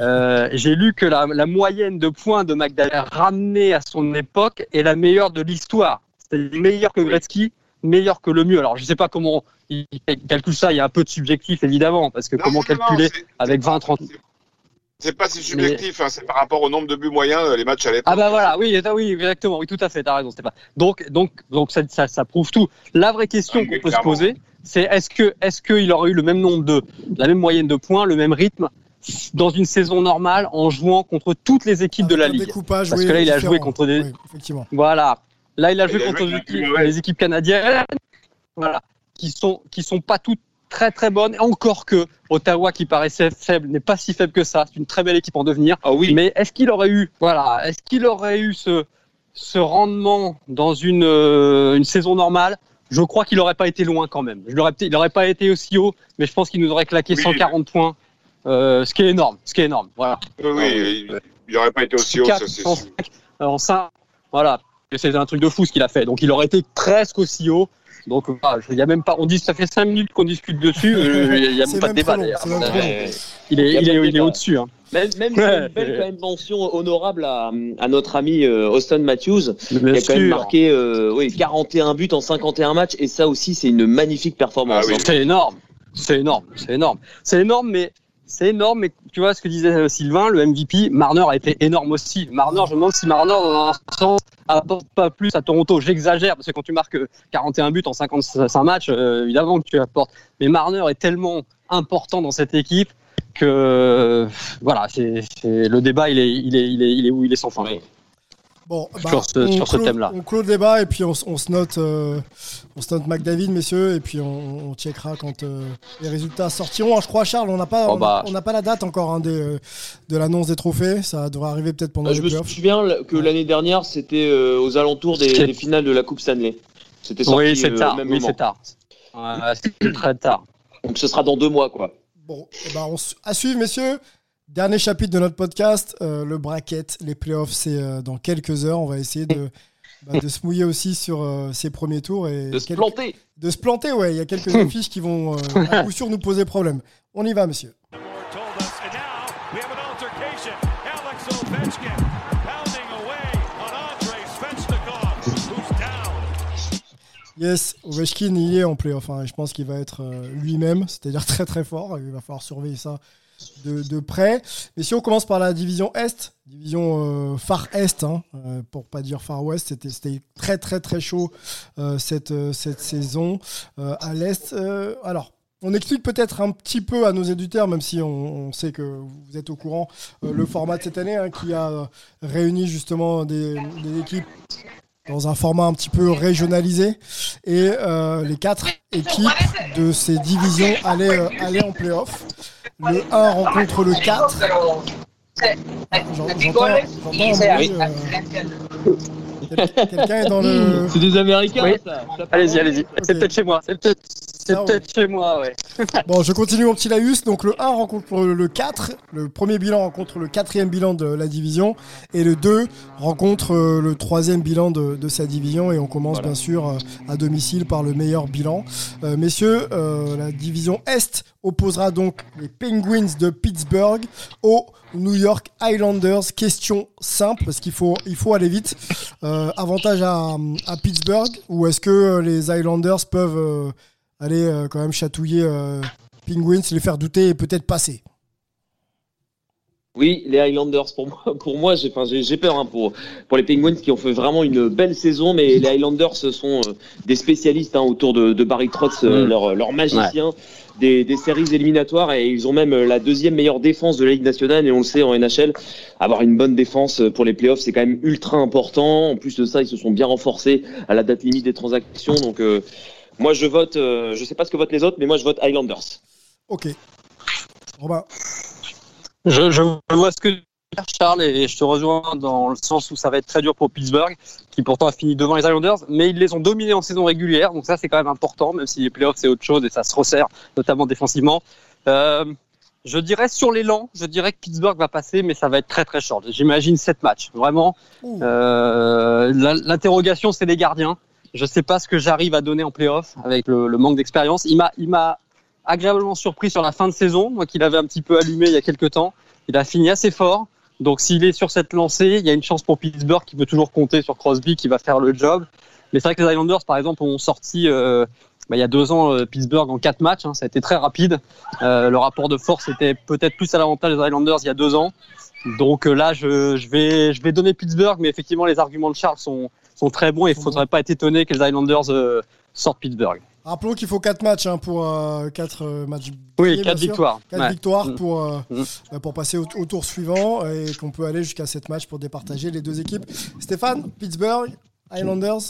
Euh, J'ai lu que la, la moyenne de points de McDavid ramenée à son époque est la meilleure de l'histoire. C'est-à-dire meilleure que Gretzky, meilleure que le mieux. Alors, je sais pas comment il calcule ça. Il y a un peu de subjectif, évidemment, parce que Non, comment calculer avec 20, 30 C'est pas si subjectif, hein, c'est par rapport au nombre de buts moyens, euh, les matchs à l'époque. Ah bah voilà, oui, oui, exactement, oui, tout à fait, t'as raison, Stéphane. Donc, donc, donc ça, ça, ça prouve tout. La vraie question Ah, qu'on peut se poser, c'est est-ce que, est-ce qu'il aurait eu le même nombre de, la même moyenne de points, le même rythme dans une saison normale en jouant contre toutes les équipes de la ligue? découpage, Parce oui, que là, il a joué contre des, Oui, effectivement. voilà. Là, il a joué Il a contre joué les équipes canadiennes, voilà, qui sont, qui sont pas toutes très très bonnes. Encore que Ottawa, qui paraissait faible, n'est pas si faible que ça. C'est une très belle équipe en devenir. Ah oui. Mais est-ce qu'il aurait eu, voilà, est-ce qu'il aurait eu ce, ce rendement dans une, euh, une saison normale? Je crois qu'il n'aurait pas été loin quand même. Je il n'aurait pas été aussi haut, mais je pense qu'il nous aurait claqué Oui. 140 points, euh, ce qui est énorme, ce qui est énorme. Voilà. Oui, oui, il- il n'aurait pas été aussi haut, ça 4, c'est 105, sûr. euh, en 5, voilà. C'est un truc de fou ce qu'il a fait. Donc il aurait été presque aussi haut. Donc voilà, il y a même pas, on dit ça fait 5 minutes qu'on discute dessus. euh, Il n'y a même pas de même débat. Euh, Il est, au-dessus. Hein. Même, même Ouais, une belle euh, quand même mention honorable à, à notre ami euh, Austin Matthews, qui a quand même marqué euh, oui, 41 buts en 51 matchs, et ça aussi c'est une magnifique performance. Ah oui. C'est énorme. C'est énorme. C'est énorme. C'est énorme, mais c'est énorme. Mais tu vois ce que disait euh, Sylvain, le MVP, Marner a été énorme aussi. Marner, je me demande si Marner, dans un sens, apporte pas plus à Toronto. J'exagère parce que quand tu marques euh, 41 buts en 55 matchs, euh, évidemment que tu apportes. Mais Marner est tellement important dans cette équipe que euh, voilà, c'est le débat, il est, il est, il est, il est où? Il est sans fin. Bon, bah, Sur ce- on sur ce clôt- thème-là. On clôt le débat et puis on, se note, euh, on se note McDavid, messieurs, et puis on, on checkera quand euh, les résultats sortiront. Je crois, Charles, on n'a pas, Oh, on n'a- bah. on n'a pas la date encore hein, des, euh, de l'annonce des trophées. Ça devrait arriver peut-être pendant Euh, je me souviens que l'année dernière c'était euh, aux alentours des, des finales de la Coupe Stanley. C'était sorti Oui, c'est euh, tard. au même Oui, c'est tard. Ouais, c'est très tard. Donc ce sera dans deux mois quoi. Bon, eh ben, on à suivre, messieurs. Dernier chapitre de notre podcast, euh, le bracket, les playoffs, c'est euh, dans quelques heures. On va essayer de, bah, de se mouiller aussi sur euh, ces premiers tours et De se quelques- planter. de se planter. Ouais, il y a quelques affiches qui vont euh, à coup sûr nous poser problème. On y va, monsieur. Moore told us, and now we have an altercation. Alex Ovechkin pounding away on Andrei Svechnikov, who's down. Yes, Ovechkin, il est en playoff. hein, je pense qu'il va être euh, lui-même, c'est-à-dire très très fort. Il va falloir surveiller ça de, près. Mais si on commence par la division Est, division euh, Far Est, hein, euh, pour pas dire Far West, c'était très très très chaud euh, cette, euh, cette saison à l'Est. Alors, on explique peut-être un petit peu à nos éditeurs, même si on, sait que vous êtes au courant, le format de cette année hein, qui a réuni justement des équipes dans un format un petit peu régionalisé. Et euh, les quatre équipes de ces divisions allaient, euh, allaient en playoff. Le 1 rencontre le 4. J'en- J'entends j'entends un bruit, euh, quel- Quelqu'un est dans le. C'est des Américains Oui. ça. Ça Allez-y, allez-y. C'est peut-être chez moi. C'est peut-être C'est peut-être chez moi, ouais. Bon, je continue mon petit laïus. Donc le 1 rencontre le 4. Le premier bilan rencontre le quatrième bilan de la division. Et le 2 rencontre euh, le troisième bilan de, de sa division. Et on commence bien sûr euh, à domicile par le meilleur bilan. Euh, messieurs, euh, la division Est opposera donc les Penguins de Pittsburgh aux New York Islanders. Question simple, parce qu'il faut, il faut aller vite. Euh, avantage à, à Pittsburgh ou est-ce que les Islanders peuvent aller euh, quand même chatouiller euh, Penguins, les faire douter et peut-être passer Oui, les Highlanders pour moi, pour moi, j'ai, enfin, peur hein, pour pour les Penguins qui ont fait vraiment une belle saison, mais les Highlanders ce sont euh, des spécialistes hein, autour de, de Barry Trotz, euh, Mm. leur leur magicien. Des, des séries éliminatoires et ils ont même la deuxième meilleure défense de la Ligue nationale et on le sait en NHL avoir une bonne défense pour les playoffs c'est quand même ultra important en plus de ça ils se sont bien renforcés à la date limite des transactions donc euh, moi je vote euh, je sais pas ce que votent les autres mais moi je vote Highlanders Ok. Robin. Je, je vois ce que tu veux dire, Charles, et je te rejoins dans le sens où ça va être très dur pour Pittsburgh, qui pourtant a fini devant les Islanders, mais ils les ont dominés en saison régulière, donc ça c'est quand même important, même si les playoffs c'est autre chose et ça se resserre, notamment défensivement. Euh, je dirais sur l'élan, je dirais que Pittsburgh va passer, mais ça va être très très short. J'imagine sept matchs, vraiment. Euh, L'interrogation c'est les gardiens. Je sais pas ce que j'arrive à donner en playoff avec le, le manque d'expérience. Il m'a, il m'a agréablement surpris sur la fin de saison, moi qui l'avais un petit peu allumé il y a quelques temps. Il a fini assez fort. Donc s'il est sur cette lancée, il y a une chance pour Pittsburgh qui peut toujours compter sur Crosby qui va faire le job. Mais c'est vrai que les Islanders, par exemple, ont sorti euh, bah, il y a deux ans euh, Pittsburgh en quatre matchs. hein. ça a été très rapide. Euh, le rapport de force était peut-être plus à l'avantage des Islanders il y a deux ans. Donc euh, là, je, je, vais, je vais donner Pittsburgh, mais effectivement, les arguments de Charles sont, sont très bons et il ne faudrait pas être étonné que les Islanders euh, sortent Pittsburgh. Rappelons qu'il faut 4 matchs hein, pour 4 matchs. Oui, gagnés, bien quatre sûr. victoires. Quatre Ouais. victoires Mm. pour, euh, Mm. euh, pour passer au, au tour suivant et qu'on peut aller jusqu'à 7 matchs pour départager les deux équipes. Stéphane, Pittsburgh, Islanders.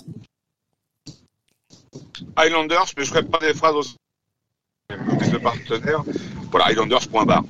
Highlanders, mais je ferai pas des phrases aussi. Avec le partenaire. Voilà, Highlanders, point barre.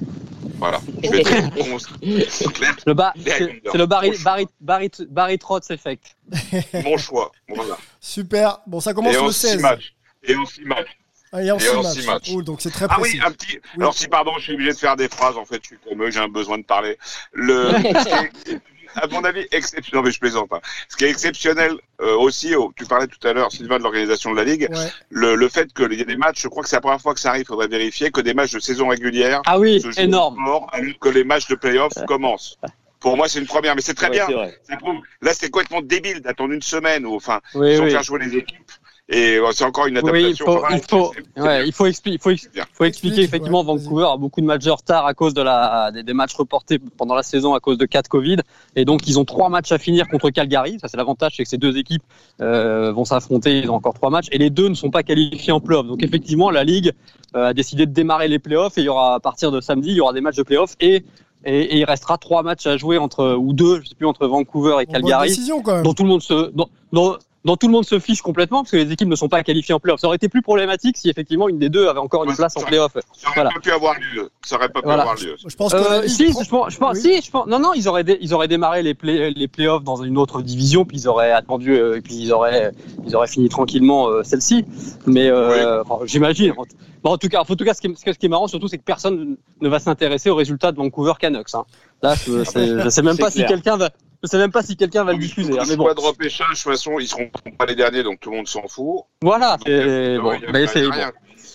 Voilà. Je vais être. Le ba- c'est le Barry, Mon choix. Barry, Barry, Barry Trotz effect. Mon choix. Voilà. Super. Bon, ça commence Et en le 6 16. matchs. Et en 6 matchs. Ah, et en Et 6 en matchs. six matchs. Oh, donc c'est très Ah précis. oui, un petit. Alors si pardon, je suis obligé de faire des phrases. En fait, je suis comme eux, j'ai un besoin de parler. Le. à mon avis, exceptionnel. Non mais je plaisante. Hein. Ce qui est exceptionnel euh, aussi, oh, tu parlais tout à l'heure, Sylvain, de l'organisation de la ligue. Ouais. Le, le fait qu'il y ait des matchs, je crois que c'est la première fois que ça arrive. Faudrait vérifier que des matchs de saison régulière Ah oui, se jouent énorme. alors que les matchs de playoff commencent. Pour moi, c'est une première, mais c'est très Ouais, bien. Ça prouve- Là, c'est complètement débile d'attendre une semaine ou enfin, Oui, ils vont oui. faire jouer les équipes. Et euh, c'est encore une Oui, il adaptation. faut, il faut, ouais, il faut, expli- il faut, ex- bien. faut expliquer Explique, effectivement ouais. Vancouver a beaucoup de matchs de retard à cause de la des, des matchs reportés pendant la saison à cause de cas de Covid et donc ils ont trois matchs à finir contre Calgary. Ça c'est l'avantage, c'est que ces deux équipes euh, vont s'affronter. Ils ont encore trois matchs et les deux ne sont pas qualifiés en playoff. Donc effectivement la ligue euh, a décidé de démarrer les playoffs et il y aura à partir de samedi il y aura des matchs de playoffs et et, et il restera trois matchs à jouer entre ou deux, je sais plus entre Vancouver et Bon, bonne Calgary décision quand même. dont tout le monde se dont, dont- dont tout le monde se fiche complètement parce que les équipes ne sont pas qualifiées en playoff. Ça aurait été plus problématique si effectivement une des deux avait encore une Ouais, place en playoff. Ça aurait Voilà. pas pu avoir lieu. Ça aurait pas pu Voilà. avoir lieu. Je pense que Euh, si, je pense, je pense, Oui. si, je pense, non, non, ils auraient, dé- ils auraient démarré les, play, les playoffs dans une autre division, puis ils auraient attendu, euh, et puis ils auraient, ils auraient fini tranquillement euh, celle-ci. Mais euh, enfin, j'imagine. En, bon, en tout cas, en tout cas, ce qui est, ce qui est marrant surtout, c'est que personne ne va s'intéresser aux résultats de Vancouver Canucks. Hein. Là, je, sais- je sais même pas si quelqu'un va, je sais même pas si quelqu'un va le diffuser. hein, mais bon, de repêchage, de toute façon, ils seront pas les derniers, donc tout le monde s'en fout. voilà. Donc, c'est- bon.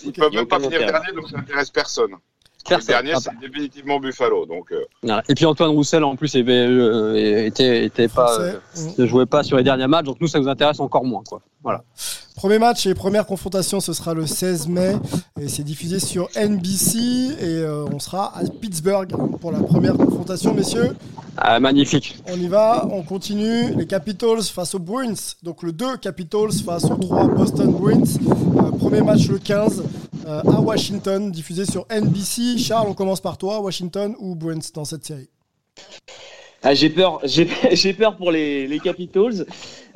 Ils peuvent même pas finir dernier, donc ça intéresse personne. Personne. Le dernier, Ah, c'est définitivement Buffalo. Donc, euh. Et puis Antoine Roussel en plus avait, euh, était, était pas, euh, Mm. ne jouait pas sur les derniers matchs, donc nous ça nous intéresse encore moins quoi. Voilà. Premier match et première confrontation, ce sera le 16 mai et c'est diffusé sur NBC et euh, on sera à Pittsburgh pour la première confrontation, messieurs. Ah, magnifique. On y va, on continue. Les Capitals face aux Bruins. Donc le 2 Capitals face aux 3 Boston Bruins. Premier match le 15 euh, à Washington, diffusé sur NBC. Charles, on commence par toi, Washington ou Bruins dans cette série? Ah, j'ai peur, j'ai j'ai peur pour les, les Capitals.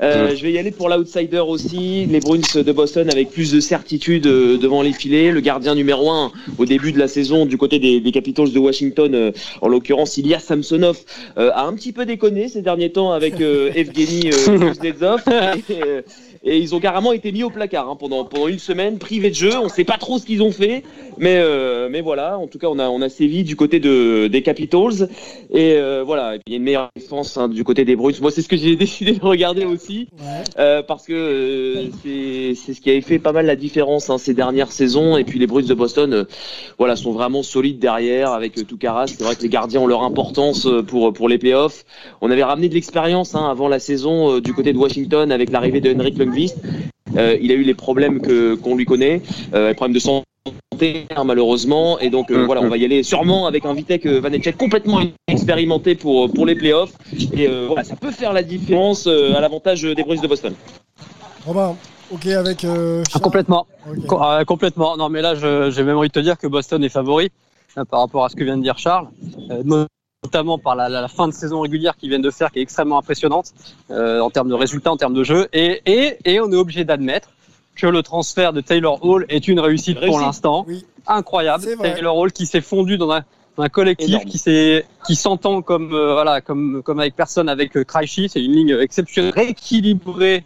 Euh, Je vais y aller pour l'outsider aussi, les Bruins de Boston avec plus de certitude euh, devant les filets. Le gardien numéro un au début de la saison du côté des, des Capitals de Washington, euh, en l'occurrence Ilya Samsonov, euh, a un petit peu déconné ces derniers temps avec euh, Evgeny euh, Kuznetsov. Et, euh, et ils ont carrément été mis au placard hein, pendant pendant une semaine, privés de jeu. On sait pas trop ce qu'ils ont fait, mais euh, mais voilà. En tout cas, on a on a sévi du côté de des Capitals et euh, voilà. Et puis il y a une meilleure défense hein, du côté des Bruins. Moi, c'est ce que j'ai décidé de regarder aussi euh, parce que euh, c'est c'est ce qui avait fait pas mal la différence hein, ces dernières saisons. Et puis les Bruins de Boston, euh, voilà, sont vraiment solides derrière avec euh, Toukaras. C'est vrai que les gardiens ont leur importance pour pour les playoffs. On avait ramené de l'expérience hein, avant la saison du côté de Washington avec l'arrivée de Henrik Lundqvist. Euh, il a eu les problèmes que qu'on lui connaît, euh, les problèmes de santé hein, malheureusement, et donc euh, voilà, on va y aller sûrement avec un Vitek euh, Vanecek complètement expérimenté pour pour les playoffs. Et euh, voilà, ça peut faire la différence euh, à l'avantage des Bruins de Boston. Romain, ok avec. euh, Ah, Charles complètement. Euh, complètement. Non, mais là, j'ai même envie de te dire que Boston est favori euh, par rapport à ce que vient de dire Charles, euh, notamment par la, la- la fin de saison régulière qu'ils viennent de faire, qui est extrêmement impressionnante euh, en termes de résultats, en termes de jeu. Et, et, et on est obligé d'admettre que le transfert de Taylor Hall est une réussite, pour l'instant. Oui. Incroyable. Taylor Hall qui s'est fondu dans un, dans un collectif Énorme. qui s'est qui s'entend comme euh, voilà comme comme avec personne avec euh, Krejci. c'est une ligne exceptionnelle rééquilibrée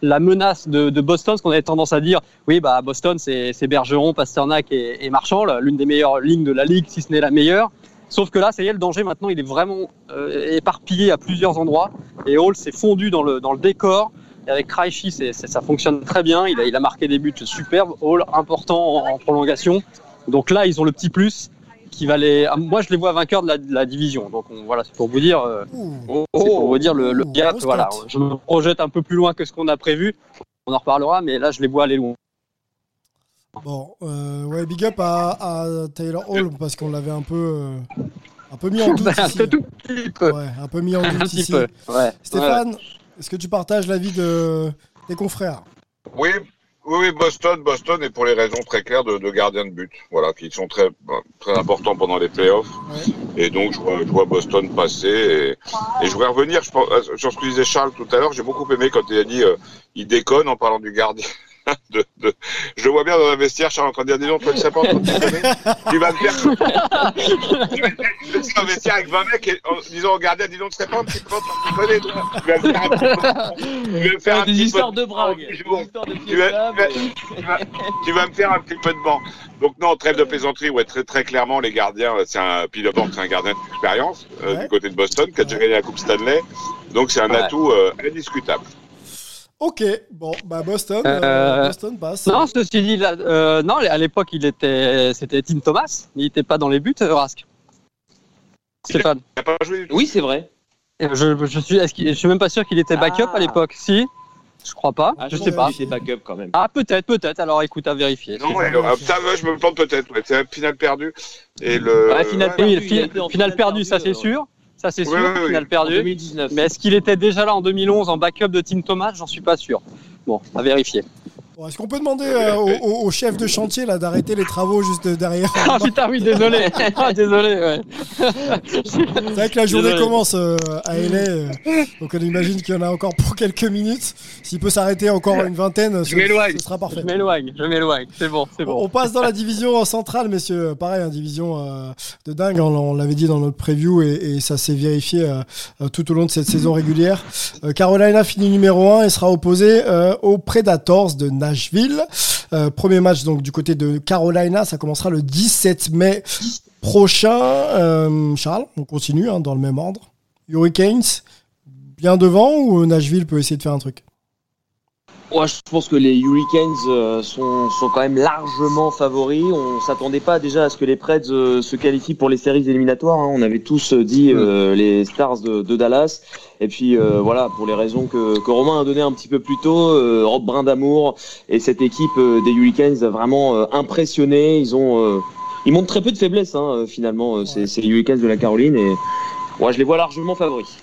la menace de, de Boston, ce qu'on avait tendance à dire, oui, bah Boston, c'est c'est Bergeron, Pasternak et, et Marchand, l'une des meilleures lignes de la ligue, si ce n'est la meilleure. Sauf que là, ça y est, le danger maintenant, il est vraiment euh, éparpillé à plusieurs endroits. Et Hall s'est fondu dans le, dans le décor. Et avec Krejci, c'est- c'est- ça fonctionne très bien. Il a, il a marqué des buts superbes. Hall, important en, en prolongation. Donc là, ils ont le petit plus qui va les. ah, Moi, je les vois vainqueurs de la, de la division. Donc on- voilà, c'est pour vous dire. euh, pour vous dire le, le gap. Voilà, je me projette un peu plus loin que ce qu'on a prévu. On en reparlera, mais là, je les vois aller loin. Bon, euh, ouais, big up à, à Taylor Hall parce qu'on l'avait un peu, euh, un peu mis en doute un ici. tout petit peu. Ouais, un peu mis en doute ici. peu. Ouais. Stéphane, est-ce que tu partages l'avis de tes confrères? Oui, oui, oui, Boston, Boston, et pour les raisons très claires de, de gardiens de but, voilà, qui sont très, ben, très importants pendant les playoffs. Ouais. Et donc, je vois, je vois Boston passer. Et, et je voudrais revenir je euh, sur ce que disait Charles tout à l'heure. J'ai beaucoup aimé quand il a dit euh, il déconne en parlant du gardien. De, de- Je le vois bien dans un vestiaire, Charles, en train de dire dis donc, toi, tu de déconner Tu vas me faire. tu vas me faire un vestiaire avec 20 mecs et en disant au gardien dis donc, tu sais pas un petit peu en train de déconner, toi Tu vas me faire un petit peu. Tu vas me faire un des petit peu histoires de brague, Tu vas, tu tu tu me faire un petit peu de banc. Donc non, trêve de plaisanterie, ouais, très très clairement les gardiens, c'est un puis d'abord c'est un gardien d'expérience euh, Ouais. du côté de Boston qui a déjà gagné la Coupe Stanley, donc c'est un Ouais. atout euh, indiscutable. Ok, bon, bah Boston, Euh, euh, Boston passe. Non, ceci dit, là, euh, non, à l'époque, il était, c'était Tim Thomas. Il n'était pas dans les buts, euh, Rask. Stéphane. Il n'a pas joué du tout. Oui, c'est vrai. Je, je suis, je suis même pas sûr qu'il était backup Ah. à l'époque. Si, je crois pas. Ah, je pense sais pas. était backup quand même. Ah, peut-être, peut-être. Alors, écoute, à vérifier. Non, ouais, ah, ouais, je me plante peut-être. Ouais, c'est un final perdu. Et le. Ouais, final ouais, perdu. Oui, il a fi- été en finale finale perdue, ça c'est euh, sûr. Ça c'est sûr. oui, oui. Finale perdue. 2019. Mais est-ce qu'il était déjà là en 2011 en backup de Tim Thomas? J'en suis pas sûr. Bon, à vérifier. Bon, Est-ce qu'on peut demander euh, au, chef de chantier là d'arrêter les travaux juste derrière? Ah putain, oui, désolé. Ah, désolé, ouais. C'est vrai que la journée Désolé. commence euh, à LA, euh, donc on imagine qu'il y en a encore pour quelques minutes. S'il peut s'arrêter encore une vingtaine, ce, sera parfait. Je m'éloigne, je m'éloigne. C'est bon, c'est On bon. on passe dans la division centrale, messieurs. Pareil, une division euh, de dingue. On, on l'avait dit dans notre preview et, et ça s'est vérifié tout au long de cette saison régulière. Euh, Carolina finit numéro 1 et sera opposé euh, aux Predators de Nashville. Euh, premier match donc du côté de Carolina, ça commencera le 17 mai prochain. Euh, Charles, on continue hein, dans le même ordre. Hurricanes, bien devant ou Nashville peut essayer de faire un truc? Ouais, je pense que les Hurricanes euh, sont, sont quand même largement favoris. On s'attendait pas déjà à ce que les Preds euh, se qualifient pour les séries éliminatoires. hein. On avait tous euh, dit euh, les Stars de, de Dallas. Et puis euh, voilà, pour les raisons que, que Romain a donné un petit peu plus tôt, euh, Rob Brindamour et cette équipe des Hurricanes a vraiment euh, impressionné. Ils ont, euh, ils montrent très peu de faiblesse hein, finalement. C'est c'est les Hurricanes de la Caroline et ouais, je les vois largement favoris.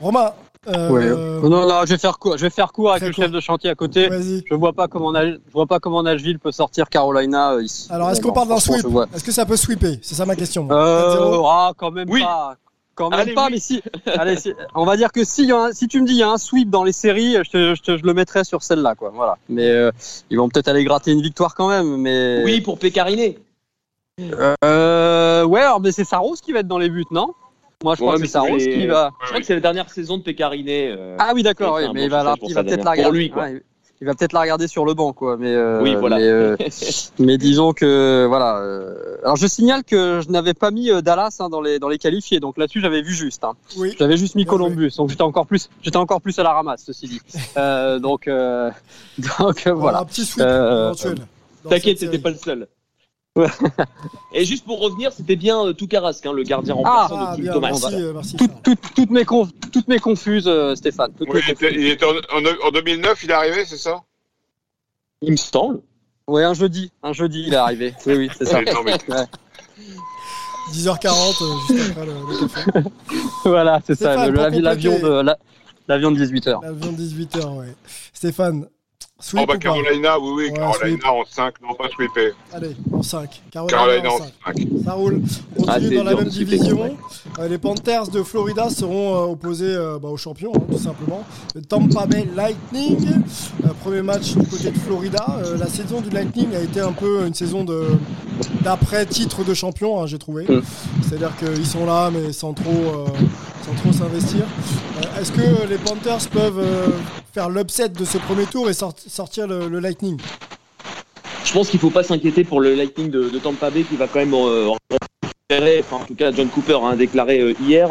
Romain, euh, Non, non, je vais faire court. Je vais faire court avec Très le court. chef de chantier à côté. Je vois pas comment je vois pas comment Nashville peut sortir Carolina. euh, ici. Alors, est-ce qu'on parle d'un sweep Est-ce que ça peut sweeper? C'est ça ma question. 4-0. Euh, ah, quand même Oui. pas. Quand même Allez, pas, oui. mais si. Allez, si- on va dire que si, y a un- si tu me dis il y a un sweep dans les séries, je, te, je, te- je le mettrai sur celle-là, quoi. Voilà. Mais euh, ils vont peut-être aller gratter une victoire quand même. Mais Oui, pour Pécariné. Euh, ouais, alors mais c'est Saros qui va être dans les buts, non? Moi, je crois Ouais, que mais c'est Saros c'est les- qui va. Je crois que c'est la dernière saison de Pécariné. euh, Ah oui, d'accord. oui, mais bon il va, pour va peut-être la Pour regarder. lui, quoi. Ouais, il va peut-être la regarder sur le banc, quoi. Mais euh, Oui, voilà. Mais, euh, mais disons que voilà. euh, Alors je signale que je n'avais pas mis euh, Dallas hein, dans les dans les qualifiés, donc là-dessus j'avais vu juste. Hein. Oui. J'avais juste mis. Columbus, donc j'étais encore plus j'étais encore plus à la ramasse, ceci dit. Euh, donc euh, donc voilà. Un petit sweep Euh, éventuel. T'inquiète, c'était pas le seul. Et juste pour revenir, c'était bien euh, Toukarasque, hein, le gardien Ah, remplaçant Ah, de bien, Thomas. merci, euh, merci. Tout- toutes mes conf- toutes mes confuses, euh, Stéphane. Toutes Oui, mes il était, confuses. il était en, en- en 2009, il est arrivé, c'est ça? Il me semble. Ouais, un jeudi, un jeudi, il est arrivé. Oui, oui, c'est ça. Ouais. 10h40, euh, juste après le, le café. Voilà, c'est ça. L'avion de la- l'avion de 18 h L'avion de 18h, ouais. Stéphane, sweep Oh, bah, Carolina, oui, oui, Ouais, Carolina en 5, non, pas sweepé. Allez, en 5. Carolina, Carolina en en 5. 5. Ça roule. On Ah, continue dans la même division. les Euh, les Panthers de Florida seront euh, opposés euh, bah, aux champions, hein, tout simplement. Le Tampa Bay Lightning. Euh, premier match du côté de Florida. Euh, la saison du Lightning a été un peu une saison de d'après titre de champion, hein, j'ai trouvé. Mm. C'est-à-dire qu'ils sont là, mais sans trop, euh, sans trop s'investir. Euh, Est-ce que les Panthers peuvent euh, faire l'upset de ce premier tour et sort- sortir le, Lightning Je pense qu'il faut pas s'inquiéter pour le Lightning de, Tampa Bay qui va quand même euh, enfin en tout cas John Cooper a déclaré euh, hier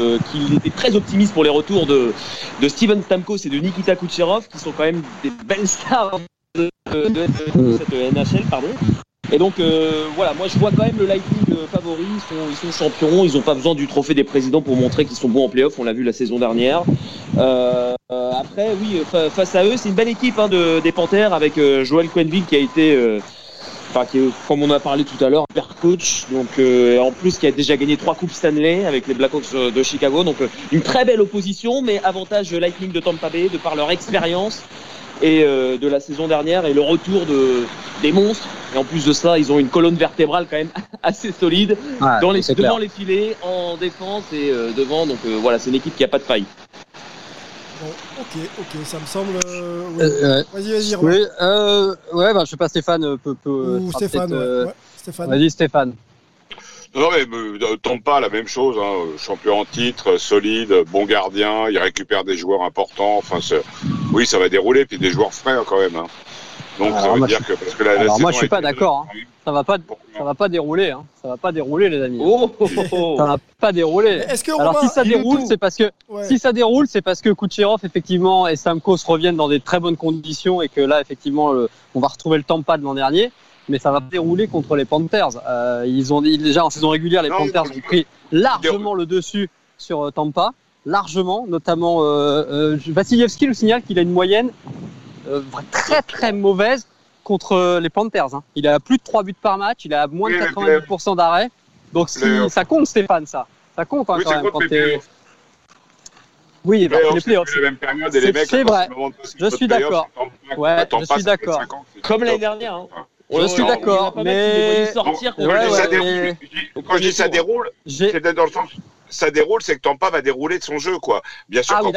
euh, qu'il était très optimiste pour les retours de, Steven Stamkos et de Nikita Kucherov qui sont quand même des belles stars de- de- de cette NHL pardon. Et donc euh, voilà, moi je vois quand même le Lightning euh, favori, ils sont, ils sont champions, ils n'ont pas besoin du trophée des présidents pour montrer qu'ils sont bons en playoff, on l'a vu la saison dernière. Euh, euh, après, oui, fa- face à eux, c'est une belle équipe hein, de, des Panthers avec euh, Joel Quenville qui a été, euh, enfin, qui comme on a parlé tout à l'heure, super coach. Donc, euh, en plus, qui a déjà gagné trois coupes Stanley avec les Blackhawks euh, de Chicago. Donc, euh, une très belle opposition, mais avantage Lightning de Tampa Bay de par leur expérience et euh, de la saison dernière et le retour de des monstres. Et en plus de ça, ils ont une colonne vertébrale quand même assez solide dans les, devant clair. les filets, en défense et euh, devant. Donc euh, voilà, c'est une équipe qui a pas de faille. Bon, ok, ok, ça me semble. euh, oui. Euh, ouais. Vas-y, vas-y. Oui, euh, ouais, bah, je sais pas, Stéphane euh, peut. peut Ou Stéphane, ouais. euh, Ouais, Stéphane. Vas-y, Stéphane. Non, mais euh, Tampa, la même chose, hein, champion en titre, solide, bon gardien, il récupère des joueurs importants. Enfin, c'est- oui, ça va dérouler, puis des joueurs frais hein, quand même. hein. Donc ça veut moi, dire que parce que la, la Alors, moi, je suis pas d'accord, Ça va pas, ça va pas dérouler, hein. Ça va pas dérouler, les amis. Oh, oh, oh. Ça va pas dérouler. Est-ce que Alors Romain, si ça déroule, c'est parce que Ouais. si ça déroule, c'est parce que Kucherov effectivement et Stamkos reviennent dans des très bonnes conditions et que là effectivement le- on va retrouver le Tampa de l'an dernier. Mais ça va dérouler contre les Panthers. Euh, ils ont ils- déjà en saison régulière, les Non, Panthers ont pris largement le dessus sur euh, Tampa, largement, notamment euh, euh, Vassilievski le signale qu'il a une moyenne euh, très très mauvaise contre les Panthers. hein. Il a plus de 3 buts par match, il a moins de Oui, mais 90% d'arrêt. Donc si, ça compte Stéphane ça. Ça compte hein, Oui, quand même quand les oui, bah, Les playoffs, c'est vrai. Je suis d'accord. Ouais, je suis fait d'accord. 50, c'est Comme l'année dernière. Hein. Je suis d'accord, mais sortir Quand je dis ça déroule, c'est dans le sens ça déroule, c'est que Tampa va dérouler de son jeu, quoi. Bien sûr Ah qu'en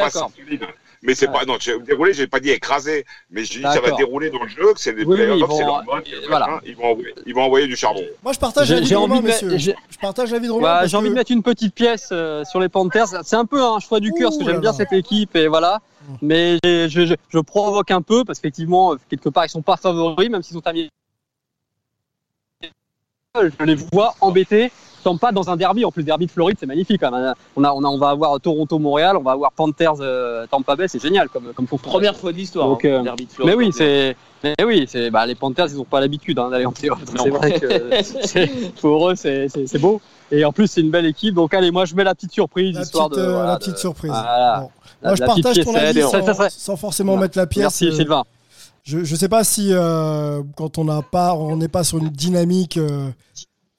oui. Mais c'est Ouais. pas, non, dérouler, j'ai pas dit écraser, mais je dis ça va dérouler dans le jeu, que c'est des Oui, playoffs, c'est leur mode, euh, voilà. ils vont envoyer, ils vont envoyer du charbon. Moi, je partage J'ai- l'avis de envie Romain, Je partage l'avis de Romain. J'ai envie que- de mettre une petite pièce euh, sur les Panthers. C'est un peu un choix du cœur parce que j'aime bien cette équipe et voilà. Mmh. Mais je, je, je provoque un peu parce qu'effectivement, quelque part, ils sont pas favoris, même s'ils ont terminé. Je les vois embêtés. Tampa dans un derby, en plus derby de Floride, c'est magnifique. quand même. On a, on a, on va avoir Toronto-Montréal, on va avoir Panthers euh, Tampa Bay, c'est génial comme comme confrontation. Première fois de l'histoire. Hein, euh, derby de Mais Floride. oui, c'est, mais oui, c'est, bah, les Panthers, ils ont pas l'habitude hein, d'aller en playoff. C'est vrai que c'est- pour eux, c'est, beau. Et en plus, c'est une belle équipe. Donc allez, moi, je mets la petite surprise, La histoire petite, de, euh, voilà, la de- petite surprise. Voilà. Bon. La- Moi, je partage ton avis sans forcément mettre la pièce. Merci euh, Sylvain. Je ne sais pas si euh, quand on n'a pas, on n'est pas sur une dynamique euh,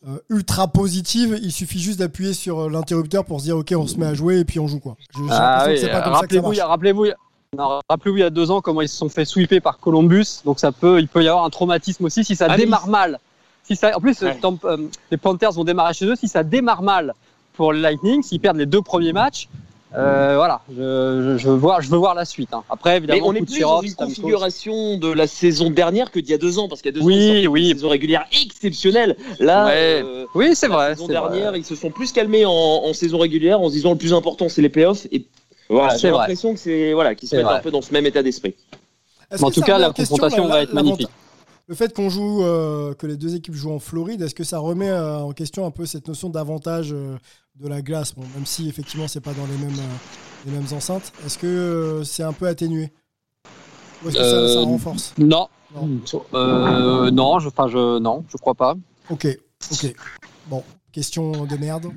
euh, ultra positive, il suffit juste d'appuyer sur l'interrupteur pour se dire ok, on se met à jouer et puis on joue quoi. Ah oui, rappelez-vous, il y marche. a- rappelez-vous, il y a- non, rappelez-vous il y a deux ans comment ils se sont fait sweeper par Columbus. Donc ça peut, il peut y avoir un traumatisme aussi si ça Ah démarre mal. Si ça, en plus, Ouais. Euh, les Panthers vont démarrer chez eux. Si ça démarre mal pour le Lightning, s'ils perdent les deux premiers matchs, euh, voilà, je, je, je veux voir, je veux voir la suite. hein. Après, Mais évidemment, on est plus dans une configuration de la saison dernière que d'il y a deux ans, parce qu'il y a deux ans, Oui, sortaient oui. une saison régulière exceptionnelle. Là, Ouais. euh, Oui, c'est la vrai. saison c'est vrai. dernière, ils se sont plus calmés en, en saison régulière en se disant le plus important, c'est les playoffs. Et Voilà, C'est j'ai vrai. l'impression que c'est voilà, qu'ils se mettent vrai. un peu dans ce même état d'esprit. En tout cas, la question, confrontation la- va être la- magnifique. Le fait qu'on joue, euh, que les deux équipes jouent en Floride, est-ce que ça remet euh, en question un peu cette notion d'avantage euh, de la glace bon, Même si effectivement c'est pas dans les mêmes, euh, les mêmes enceintes, est-ce que euh, c'est un peu atténué Ou est-ce que ça, ça Euh, renforce Non. Non. Euh, non, je, enfin, je, non, je crois pas. Ok, ok. Bon, question de merde.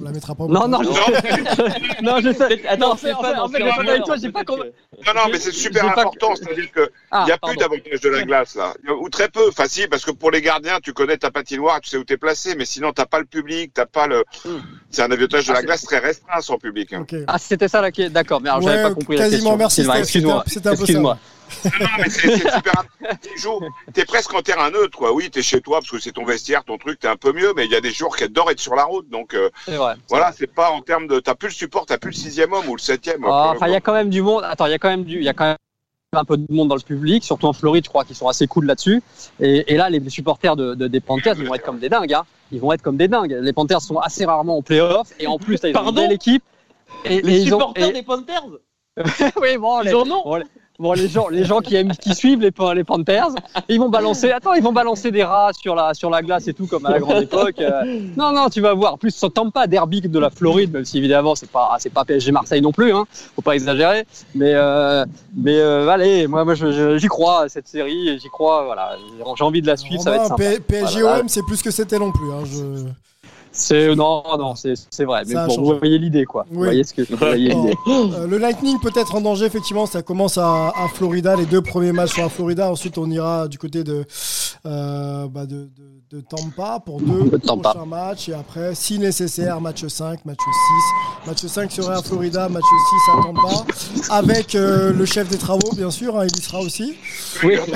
On la mettra pas. Non, non, je... non, je sais. Attends, Non, en fait, en fait, avec toi, j'ai pas compris. Non, non, mais c'est super important. C'est-à-dire qu'il Ah, n'y a pardon. plus d'avantage de la glace, là. Ou très peu. Facile, parce que pour les gardiens, tu connais ta patinoire, tu sais où t'es placé. Mais sinon, t'as pas le public, t'as pas le. C'est un avantage de la glace très restreint sans public. hein. Ah, c'était ça la question. D'accord, mais alors, j'avais Ouais, pas compris la question. merci, Excuse-moi. Excuse-moi. Non, non, mais c'est c'est super important. Tu joues, t'es presque en terrain neutre, quoi. Oui, t'es chez toi parce que c'est ton vestiaire, ton truc, t'es un peu mieux, mais il y a des jours qui adorent être sur la route. Donc, euh, C'est vrai. voilà, c'est pas en termes de. T'as plus le support, t'as plus le sixième homme ou le septième. Ah, Enfin, il y a quand même du monde. Attends, il y a quand même du, il y a quand même un peu de monde dans le public, surtout en Floride, je crois qu'ils sont assez cool là-dessus. Et, et là, les supporters de, de- des Panthers, ils vont être comme des dingues. Hein. Ils vont être comme des dingues. Les Panthers sont assez rarement en playoff, et en plus, là, ils ont une Pardon belle équipe. Et, Les et ils ont- supporters et- des Panthers oui, bon, les, Ils en ont bon, bon, les gens, les gens qui aiment, qui suivent les, les Panthers, ils vont balancer. Attends, ils vont balancer des rats sur la sur la glace et tout comme à la grande époque. Euh, non, non, tu vas voir. En plus, ça tombe pas derby de la Floride, même si évidemment c'est pas c'est pas PSG Marseille non plus. Hein, faut pas exagérer. Mais euh, mais euh, allez, moi, moi, j'y crois à cette série. J'y crois. Voilà, j'ai envie de la suivre. Ça va être sympa. PSG Voilà. OM, c'est plus que c'était non plus. hein, je- C'est non, non, c'est c'est vrai. Mais bon, vous voyez l'idée, quoi. Vous voyez ce que vous voyez euh, le Lightning peut être en danger, effectivement. Ça commence à, à Florida. Les deux premiers matchs sont à Florida. Ensuite, on ira du côté de, euh, bah, de, de- de Tampa pour deux De Tampa. prochains matchs. Et après, si nécessaire, match 5, match 6. Match 5 serait à Florida, match 6 à Tampa. Avec euh, le chef des travaux, bien sûr. hein, il y sera aussi. Oui.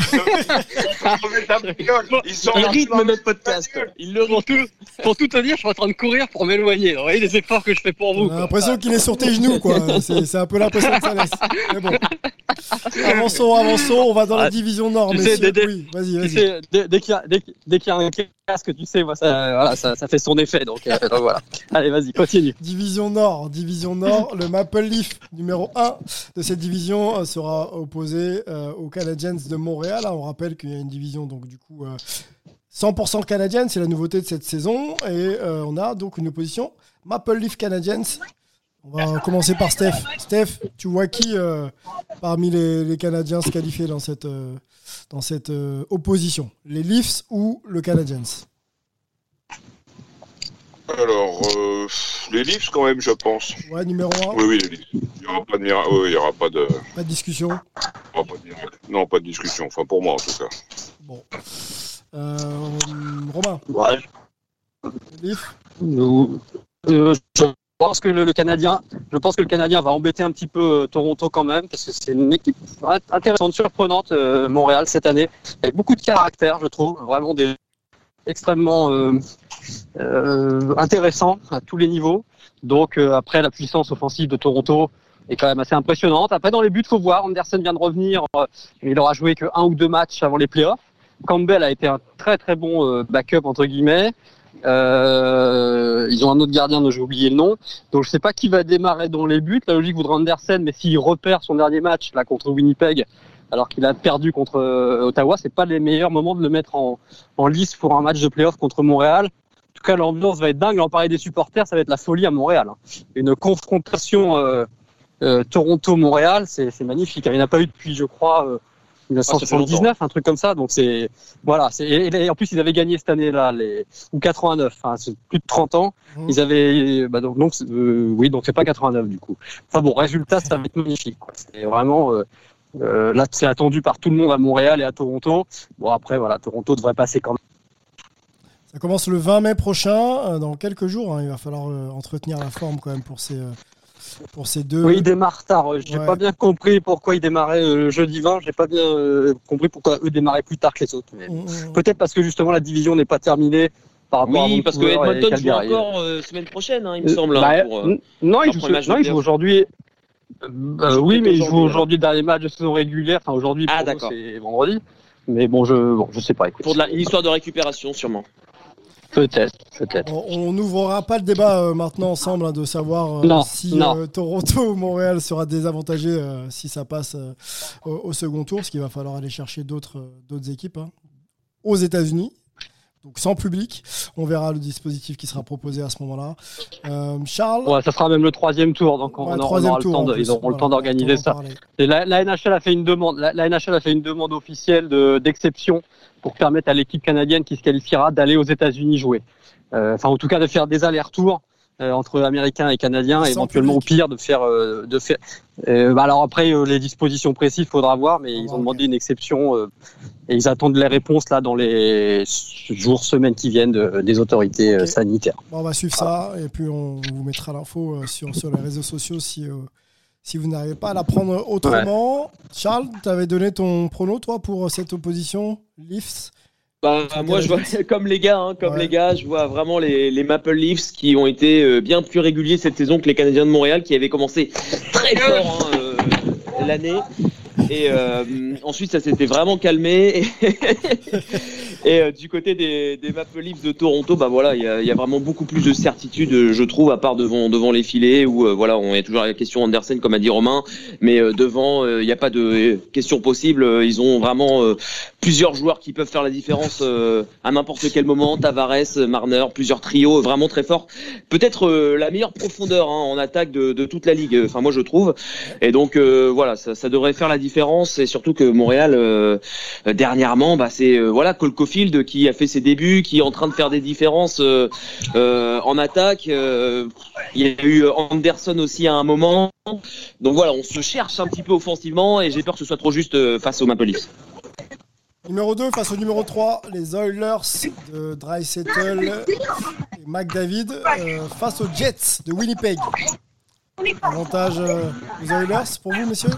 Ils sont Ils rythment notre podcast. Ils le Pour tout, pour tout te dire, je suis en train de courir pour m'éloigner. Vous voyez les efforts que je fais pour vous. Quoi. l'impression qu'il est sur tes genoux, quoi. C'est un peu l'impression que ça laisse. Mais bon. Avançons, avançons. On va dans la Ah, division Nord, tu sais. Dédé, Oui, vas-y, Tu vas-y. sais, dès, dès qu'il y a, dès, dès qu'il y a un casque, tu sais, moi, ça, voilà, ça, ça fait son effet. Donc, euh, donc voilà. Allez, vas-y, continue. Division Nord, Division Nord, le Maple Leaf numéro 1 de cette division euh, sera opposé euh, aux Canadiens de Montréal. Ah, On rappelle qu'il y a une division donc du coup euh, 100% canadienne, c'est la nouveauté de cette saison et euh, on a donc une opposition Maple Leaf Canadiens. On va commencer par Steph. Steph, tu vois qui euh, parmi les, les Canadiens se qualifier dans cette euh, dans cette opposition, les Leafs ou le Canadiens? Alors, les Leafs quand même, je pense. Ouais, numéro 1, Oui, oui, les Leafs. Il n'y aura pas de miracle. Il y aura pas de. pas de discussion. pas de. Non, pas de discussion. Enfin, pour moi, en tout cas. Bon. Euh, Romain, Nous- euh, je pense que le, le Canadien, je pense que le Canadien va embêter un petit peu euh, Toronto quand même, parce que c'est une équipe intéressante, surprenante, euh, Montréal cette année, avec beaucoup de caractère, je trouve, vraiment des extrêmement euh, euh, intéressants à tous les niveaux. Donc euh, après la puissance offensive de Toronto est quand même assez impressionnante. Après dans les buts, faut voir. Anderson vient de revenir, euh, il aura joué que un ou deux matchs avant les playoffs. Campbell a été un très très bon euh, backup entre guillemets. Euh, ils ont un autre gardien dont j'ai oublié le nom. Donc je sais pas qui va démarrer dans les buts. La logique voudrait Andersen, mais s'il repère son dernier match là contre Winnipeg, alors qu'il a perdu contre euh, Ottawa, c'est pas les meilleurs moments de le mettre en, en lice pour un match de playoff contre Montréal. En tout cas, l'ambiance va être dingue. En parler des supporters, ça va être la folie à Montréal. hein. Une confrontation euh, Toronto-Montréal, c'est c'est magnifique. Il n'y en a pas eu depuis, je crois, euh, 1979, un truc comme ça. Donc c'est voilà. c'est- Et, et en plus, ils avaient gagné cette année-là, les ou 89. Enfin, c'est plus de 30 ans. Mhm. Ils avaient bah donc, donc euh, oui, donc c'est pas 89 du coup. Enfin bon, résultat, ça va être magnifique. quoi. C'est vraiment euh, euh, là, c'est attendu par tout le monde à Montréal et à Toronto. Bon après, voilà, Toronto devrait passer quand même. Ça commence le 20 mai prochain, euh, dans quelques jours. hein. il va falloir euh, entretenir la forme quand même pour ces, euh, pour ces deux. Oui, il démarre tard. J'ai Ouais. pas bien compris pourquoi ils démarraient euh, le jeudi 20. J'ai pas bien euh, compris pourquoi eux démarraient plus tard que les autres. Mais Mm, mm. Peut-être parce que justement la division n'est pas terminée par rapport à Oui, parce que Edmonton joue encore euh, semaine prochaine, hein, il me Euh, semble. bah, hein, pour, euh, n- non, il joue, il aujourd'hui. Joue oui, mais il joue aujourd'hui, le dernier match de saison régulière. Enfin, aujourd'hui, Ah, pour nous, d'accord. c'est vendredi. Mais bon, je, bon, je sais pas. Écoute. pour de la, une histoire de récupération, sûrement. Peut-être, peut-être. On- n'ouvrira pas le débat euh, maintenant ensemble hein, de savoir euh, Non, si non. euh, Toronto ou Montréal sera désavantagé si ça passe au, au second tour, parce qu'il va falloir aller chercher d'autres d'autres équipes hein, aux États-Unis. Donc sans public, on verra le dispositif qui sera proposé à ce moment-là. Charles, Ouais, ça sera même le troisième tour, donc on, Ouais, on troisième aura le tour, temps en de- plus. ils auront le temps d'organiser ça. Et la, la NHL a fait une demande. La, la NHL a fait une demande officielle de- d'exception pour permettre à l'équipe canadienne qui se qualifiera d'aller aux États-Unis jouer. Euh, Enfin, en tout cas, de faire des allers-retours euh, entre Américains et Canadiens, Sans et éventuellement au pire de faire, euh, de faire. bah alors après, les dispositions précises, faudra voir, mais ils ont demandé une exception et ils attendent les réponses là dans les jours, semaines qui viennent de- des autorités sanitaires. Bon, on va suivre ça et puis on vous mettra l'info sur, sur les réseaux sociaux si, euh, si vous n'arrivez pas à la prendre autrement. Charles, tu avais donné ton prono, toi, pour cette opposition Leafs? Bah, moi, je vois comme les gars, hein, comme Ouais. les gars, je vois vraiment les, les Maple Leafs qui ont été euh, bien plus réguliers cette saison que les Canadiens de Montréal, qui avaient commencé très fort hein, euh, l'année. Et euh, ensuite, ça s'était vraiment calmé. Et euh, du côté des, des Maple Leafs de Toronto, bah voilà, il y a, y a vraiment beaucoup plus de certitude, je trouve, à part devant devant les filets où euh, voilà, on est toujours à la question Andersen, comme a dit Romain, mais devant, il n'y a pas de question possible. Ils ont vraiment plusieurs joueurs qui peuvent faire la différence à n'importe quel moment. Tavares, Marner, plusieurs trios vraiment très forts. Peut-être la meilleure profondeur hein, en attaque de, de toute la ligue. Enfin, moi je trouve. Et donc euh, voilà, ça, ça devrait faire la différence. Et surtout que Montréal euh, dernièrement, bah, c'est euh, voilà Cole Caulfield qui a fait ses débuts, qui est en train de faire des différences euh, euh, en attaque. Il y a eu Anderson aussi à un moment. Donc voilà, on se cherche un petit peu offensivement et j'ai peur que ce soit trop juste face aux Maple Leafs. Numéro 2 face au numéro 3, les Oilers de Dreisettle et McDavid euh, face aux Jets de Winnipeg. Avantage euh, aux Oilers pour vous, messieurs?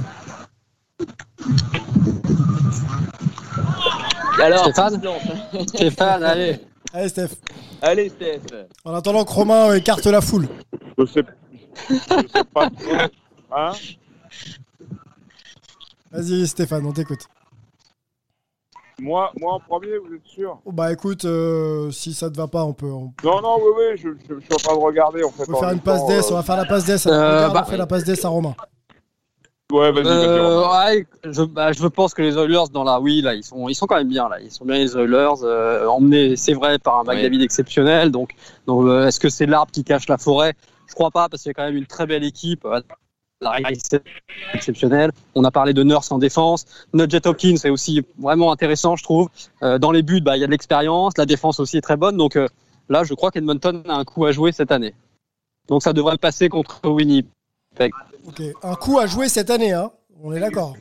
Alors, Stéphane. Stéphane, allez. Allez, Steph. Allez Steph. En attendant que Romain écarte la foule. Je sais, je sais pas trop. Hein Vas-y, Stéphane, on t'écoute. moi, moi en premier, vous êtes sûr? Oh, bah écoute, euh, si ça te va pas, on peut, on Non, non, oui, oui, je, je- je suis en train de regarder. On fait peut en faire une passe d'ess. euh, On va faire la passe d'ess. Euh, bah, on fait la passe d'ess à Romain. Ouais, vas-y. Euh, ouais, je, bah, je pense que les Oilers dans la oui là ils sont ils sont quand même bien là. Ils sont bien les Oilers euh, emmenés c'est vrai par un McDavid exceptionnel donc donc euh, est-ce que c'est l'arbre qui cache la forêt? Je crois pas parce qu'il y a quand même une très belle équipe euh, la est exceptionnelle. On a parlé de Nurse en défense. Nugget Hopkins c'est aussi vraiment intéressant je trouve. Euh, dans les buts bah il y a de l'expérience la défense aussi est très bonne donc euh, là je crois qu'Edmonton a un coup à jouer cette année. Donc ça devrait passer contre Winnipeg Ok. Un coup à jouer cette année, hein. On est d'accord.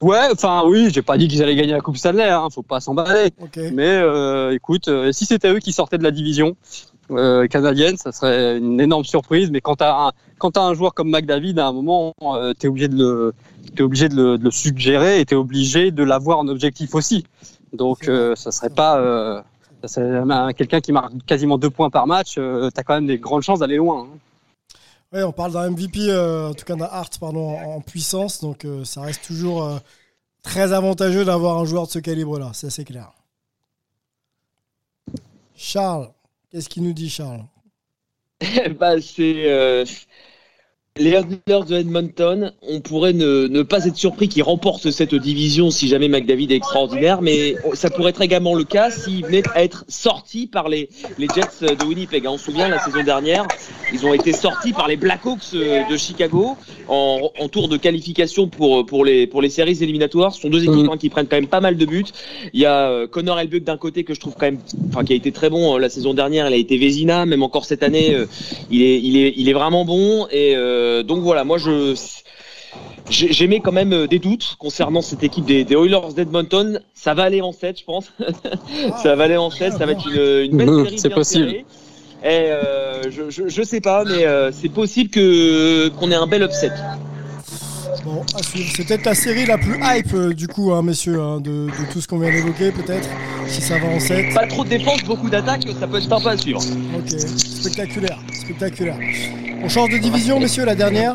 Ouais, enfin oui, j'ai pas dit qu'ils allaient gagner la Coupe Stanley, hein, faut pas s'emballer. Ok. Mais euh, écoute, euh, si c'était eux qui sortaient de la division euh, canadienne, ça serait une énorme surprise. Mais quand t'as un, quand t'as un joueur comme McDavid, à un moment, t'es obligé de le, t'es obligé de le, de le suggérer et t'es obligé de l'avoir en objectif aussi. Donc ça serait pas, quelqu'un qui marque quasiment deux points par match. Euh, t'as quand même des grandes chances d'aller loin. hein. Ouais, on parle d'un MVP, euh, en tout cas d'un Hart, pardon, en, puissance. Donc euh, ça reste toujours euh, très avantageux d'avoir un joueur de ce calibre-là. C'est assez clair. Charles, qu'est-ce qu'il nous dit, Charles? Bah, c'est les Oilers de Edmonton. On pourrait ne, ne pas être surpris qu'ils remportent cette division si jamais McDavid est extraordinaire, mais ça pourrait être également le cas s'ils venaient à être sortis par les, les Jets de Winnipeg. On se souvient la saison dernière, ils ont été sortis par les Blackhawks de Chicago en, en tour de qualification pour pour les pour les séries éliminatoires. Ce sont deux équipes hein, qui prennent quand même pas mal de buts. Il y a euh, Connor Helbuck d'un côté que je trouve quand même, enfin qui a été très bon euh, la saison dernière. Il a été Vézina, même encore cette année, euh, il est il est il est vraiment bon. Et euh, donc voilà, moi je j'ai- J'émets quand même euh, des doutes concernant cette équipe des, des Oilers d'Edmonton. Ça va aller en 7, je pense. ça va aller en 7, ça va être une, une belle série. c'est possible. serrée. Et euh, je, je, je sais pas, mais euh, c'est possible que qu'on ait un bel upset. Bon, à suivre. C'est peut-être la série la plus hype, euh, du coup, hein, messieurs, hein, de, de tout ce qu'on vient d'évoquer, peut-être, si ça va en 7. Pas trop de défense, beaucoup d'attaques, ça peut être sympa à suivre. Ok, spectaculaire, spectaculaire. On change de division, messieurs, la dernière.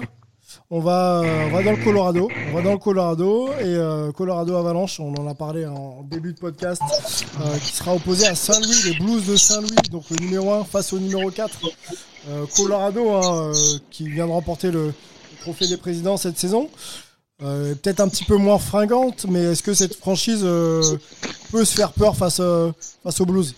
On va, on va dans le Colorado. On va dans le Colorado. Et euh, Colorado Avalanche, on en a parlé en début de podcast, euh, qui sera opposé à Saint-Louis, les Blues de Saint-Louis, donc le numéro 1 face au numéro 4. Euh, Colorado, hein, euh, qui vient de remporter le, le trophée des présidents cette saison. Euh, Peut-être un petit peu moins fringante, mais est-ce que cette franchise euh, peut se faire peur face, euh, face aux Blues?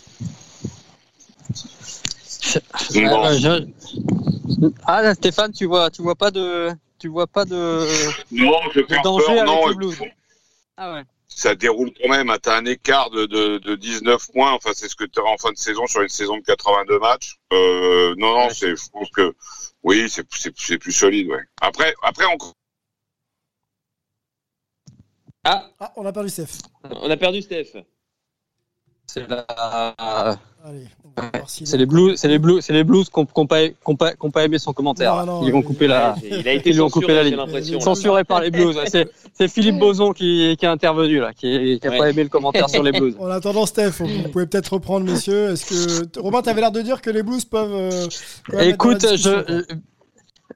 Non. Euh, je- Ah là, Stéphane, tu vois, tu vois pas de, tu vois pas de, Non, je de perds danger peur, avec non. les Blues. Ah ouais. Ça déroule quand même. hein. T'as un écart de, de, de 19 points. Enfin, c'est ce que tu en fin de saison sur une saison de 82 matchs. Euh, non, non, Ouais. c'est, je pense que oui, c'est, c'est, c'est plus solide. Ouais. Après, après, on, Ah, Ah, on a perdu Steph. on a perdu Steph. C'est la, les Blues, c'est les Blues, c'est les Blues qui n'ont pas, qu'on pas, qu'on pas aimé son commentaire. Non, non, Ils vont il- couper la, Il a été ils lui ont coupé la censuré, j'ai ligne. l'impression. là. Censuré par les Blues. ouais. C'est, Philippe Boson qui, qui est intervenu là, qui, qui a Ouais. pas aimé le commentaire sur les Blues. En attendant, Steph, vous pouvez peut-être reprendre, messieurs. Est-ce que Romain, t'avais l'air de dire que les Blues peuvent. euh, Écoute, je,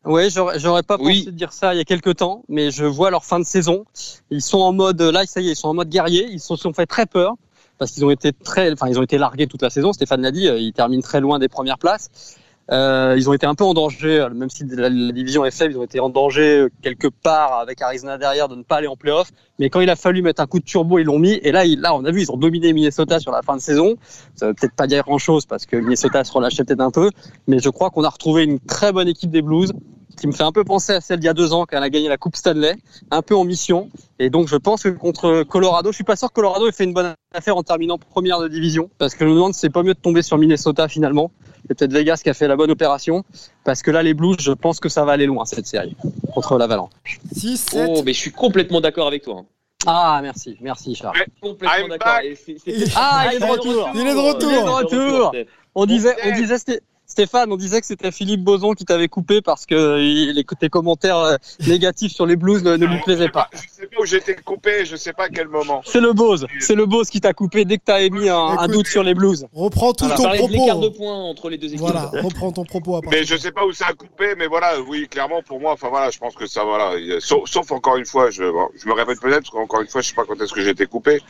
ouais, j'aurais, j'aurais pas Oui. pensé de dire ça il y a quelques temps, mais je vois leur fin de saison. Ils sont en mode, là, ça y est, ils sont en mode guerrier. Ils se sont fait très peur parce qu'ils ont été très, enfin, ils ont été largués toute la saison. Stéphane l'a dit, euh, ils terminent très loin des premières places. Euh, ils ont été un peu en danger, euh, même si la, division est faible, ils ont été en danger euh, quelque part avec Arizona derrière de ne pas aller en playoff. Mais quand il a fallu mettre un coup de turbo, ils l'ont mis. Et là, il, là, on a vu, ils ont dominé Minnesota sur la fin de saison. Ça veut peut-être pas dire grand-chose parce que Minnesota se relâchait peut-être un peu, mais je crois qu'on a retrouvé une très bonne équipe des Blues qui me fait un peu penser à celle d'il y a deux ans quand elle a gagné la Coupe Stanley, un peu en mission. Et donc je pense que contre Colorado, je suis pas sûr que Colorado ait fait une bonne affaire en terminant première de division, parce que je me demande si c'est pas mieux de tomber sur Minnesota finalement. C'est peut-être Vegas qui a fait la bonne opération, parce que là les Blues, je pense que ça va aller loin cette série contre l'Avalanche. 6, 7. Oh, mais je suis complètement d'accord avec toi. hein. Ah merci, merci Charles. Complètement d'accord. c'était- Ah, il est de retour. Il est de retour. Il est de retour. Steph. On disait, on disait, Sté- Stéphane, on disait que c'était Philippe Boson qui t'avait coupé parce que les, tes commentaires euh, négatifs sur les Blues ne, ne lui plaisaient pas. Je sais pas où j'étais coupé, je sais pas à quel moment. C'est le Bose, c'est le Bose qui t'a coupé dès que t'as émis un, doute sur les Blues. Reprends tout On ton parlait de l'écart de propos. points entre les deux équipes. Voilà, reprends ton propos à part. Mais je sais pas où ça a coupé, mais voilà, oui, clairement pour moi, enfin voilà, je pense que ça, voilà, sauf, sauf encore une fois, je, bon, je me répète peut-être, parce qu'encore une fois, je sais pas quand est-ce que j'ai été coupé,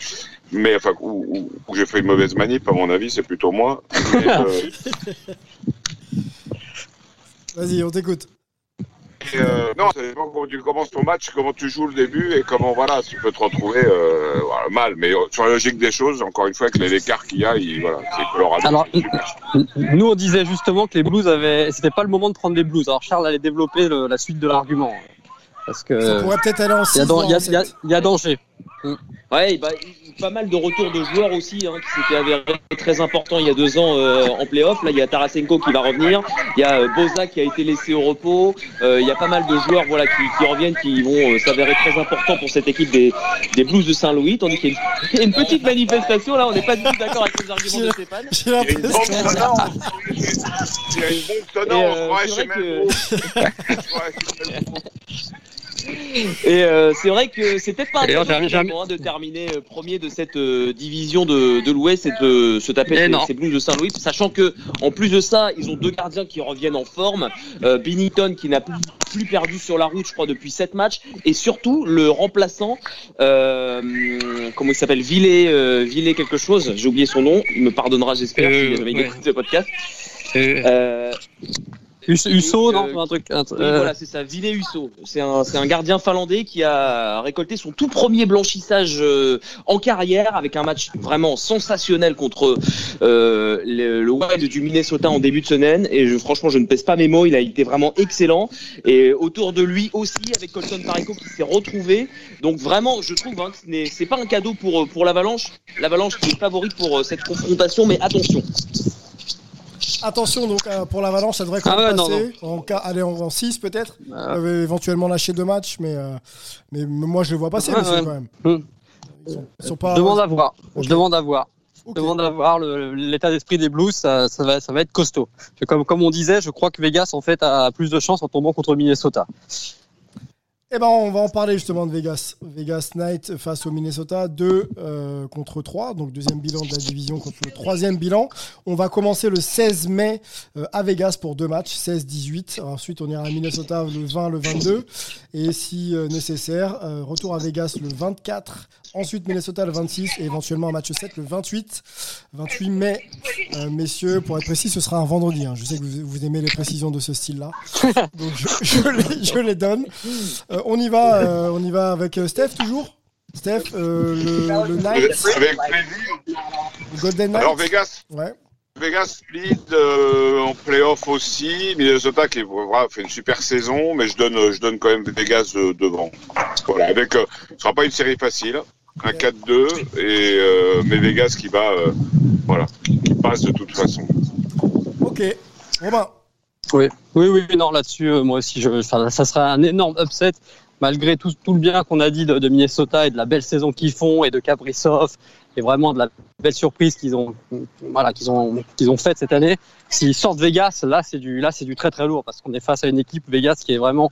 mais enfin, où, où- où j'ai fait une mauvaise manip, à mon avis, c'est plutôt moi. Euh, Vas-y, on t'écoute. euh, non, ça dépend comment tu commences ton match, comment tu joues le début et comment voilà, tu peux te retrouver euh, voilà, mal. Mais euh, sur la logique des choses, encore une fois, avec l'écart qu'il y a, il, voilà, c'est Colorado. Alors. Nous, on disait justement que les Blues avaient, c'était pas le moment de prendre les Blues. Alors Charles allait développer le- la suite de l'argument parce que Ça pourrait peut-être aller en il y 6 a, dan- il y a- il y a- il y a danger. Ouais, bah, pas mal de retours de joueurs aussi hein, qui s'étaient avérés très importants il y a deux ans euh, en playoff. Là, il y a Tarasenko qui va revenir, il y a euh, Boza qui a été laissé au repos. Euh, il y a pas mal de joueurs voilà qui, qui reviennent, qui vont euh, s'avérer très importants pour cette équique des, des Blues de Saint-Louis. Tandis qu'il y a une, il y a une petite manifestation là, on n'est pas du tout d'accord avec les arguments de Stéphane. Il y a une bombe sonore. Il y a une bombe sonore. Et, euh, ouais, c'est je vrai sais même Ouais. Et euh, c'est vrai que c'était pas finalement, hein, de terminer euh, premier de cette euh, division de, de l'Ouest et de se taper ces, Blues de Saint-Louis, sachant que en plus de ça, ils ont deux gardiens qui reviennent en forme, euh, Binnington qui n'a plus, plus perdu sur la route, je crois, depuis sept matchs, et surtout le remplaçant, comment il s'appelle, Villet, Villet quelque chose, j'ai oublié son nom, il me pardonnera, j'espère, a jamais ouais. écouté ce podcast. Euh, Euh, Hus- Husso, euh, non, un truc. un oui, euh, voilà, c'est ça, Ville Husso. C'est un, un gardien finlandais qui a récolté son tout premier blanchissage euh, en carrière avec un match vraiment sensationnel contre euh, le, le Wild du Minnesota en début de semaine. Et je, franchement, je ne pèse pas mes mots, il a été vraiment excellent. Et autour de lui aussi, avec Colton Pareko qui s'est retrouvé. Donc vraiment, je trouve hein, que ce n'est pas un cadeau pour, pour l'Avalanche. L'Avalanche qui est favorite pour euh, cette confrontation, mais attention. Attention, donc euh, pour l'Avalanche, ça devrait quand Ah même non, passer. En cas, aller en 6 peut-être. peuvent éventuellement lâcher deux matchs, mais, euh, mais moi je le vois passer, c'est ouais. quand même. Ils sont, ils sont pas. je demande à voir. Je demande à voir. Ok. Je demande à voir l'état d'esprit des Blues. Ça, ça va, ça va être costaud. Comme, comme on disait, je crois que Vegas en fait a plus de chance en tombant contre Minnesota. Eh ben, on va en parler justement de Vegas. Vegas Knight face au Minnesota, 2 euh, contre 3, donc deuxième bilan de la division contre le troisième bilan. On va commencer le 16 mai euh, à Vegas pour deux matchs, 16-18. Ensuite, on ira à Minnesota le 20, le 22. Et si euh, nécessaire, euh, retour à Vegas le 24. Ensuite, Minnesota le 26 et éventuellement un match 7 le 28. 28 mai, Euh, messieurs, pour être précis, ce sera un vendredi. hein. Je sais que vous, vous aimez les précisions de ce style-là. Donc je, je les, je les donne. Euh, on y va, euh, on y va avec Steph toujours? Steph, euh, le, le Knight, Avec plaisir. le Golden Knight. Alors Vegas, Ouais. Vegas lead euh, en playoff aussi. Minnesota qui voilà, fait une super saison, mais je donne, je donne quand même Vegas euh, devant. Voilà, avec, euh, ce sera pas une série facile, un 4-2 et euh, mais Vegas qui va, euh, voilà, qui, passe de toute façon. Ok. Romain. Oui, oui, oui, non, là-dessus, euh, moi aussi, je, ça serait un énorme upset, malgré tout, tout le bien qu'on a dit de, de Minnesota et de la belle saison qu'ils font et de Kaprizov et vraiment de la belle surprise qu'ils ont, voilà, qu'ils ont, qu'ils ont faite cette année. S'ils sortent Vegas, là, c'est du, là, c'est du très très lourd parce qu'on est face à une équipe Vegas qui est vraiment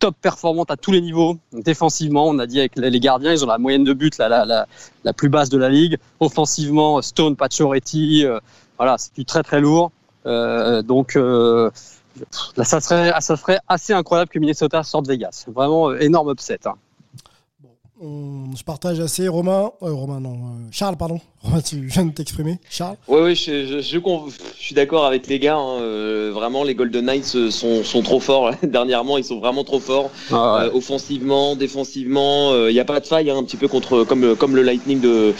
top performante à tous les niveaux. Défensivement, on a dit avec les gardiens, ils ont la moyenne de buts la, la, la, la plus basse de la ligue. Offensivement, Stone, Pacioretty, euh, voilà, c'est du très très lourd. Euh, donc euh, ça serait, ça serait assez incroyable que Minnesota sorte Vegas. Vraiment euh, énorme upset. hein. On, je partage assez. Romain, euh, Romain non, euh, Charles, pardon. Romain, tu viens de t'exprimer. Charles. Oui, oui, je, je, je, con- je suis d'accord avec les gars. hein, euh, vraiment, les Golden Knights sont, sont trop forts. là. Dernièrement, ils sont vraiment trop forts. Ah ouais. Euh, offensivement, défensivement, il n'y a pas de faille, hein, un petit peu contre comme, le- comme le Lightning de,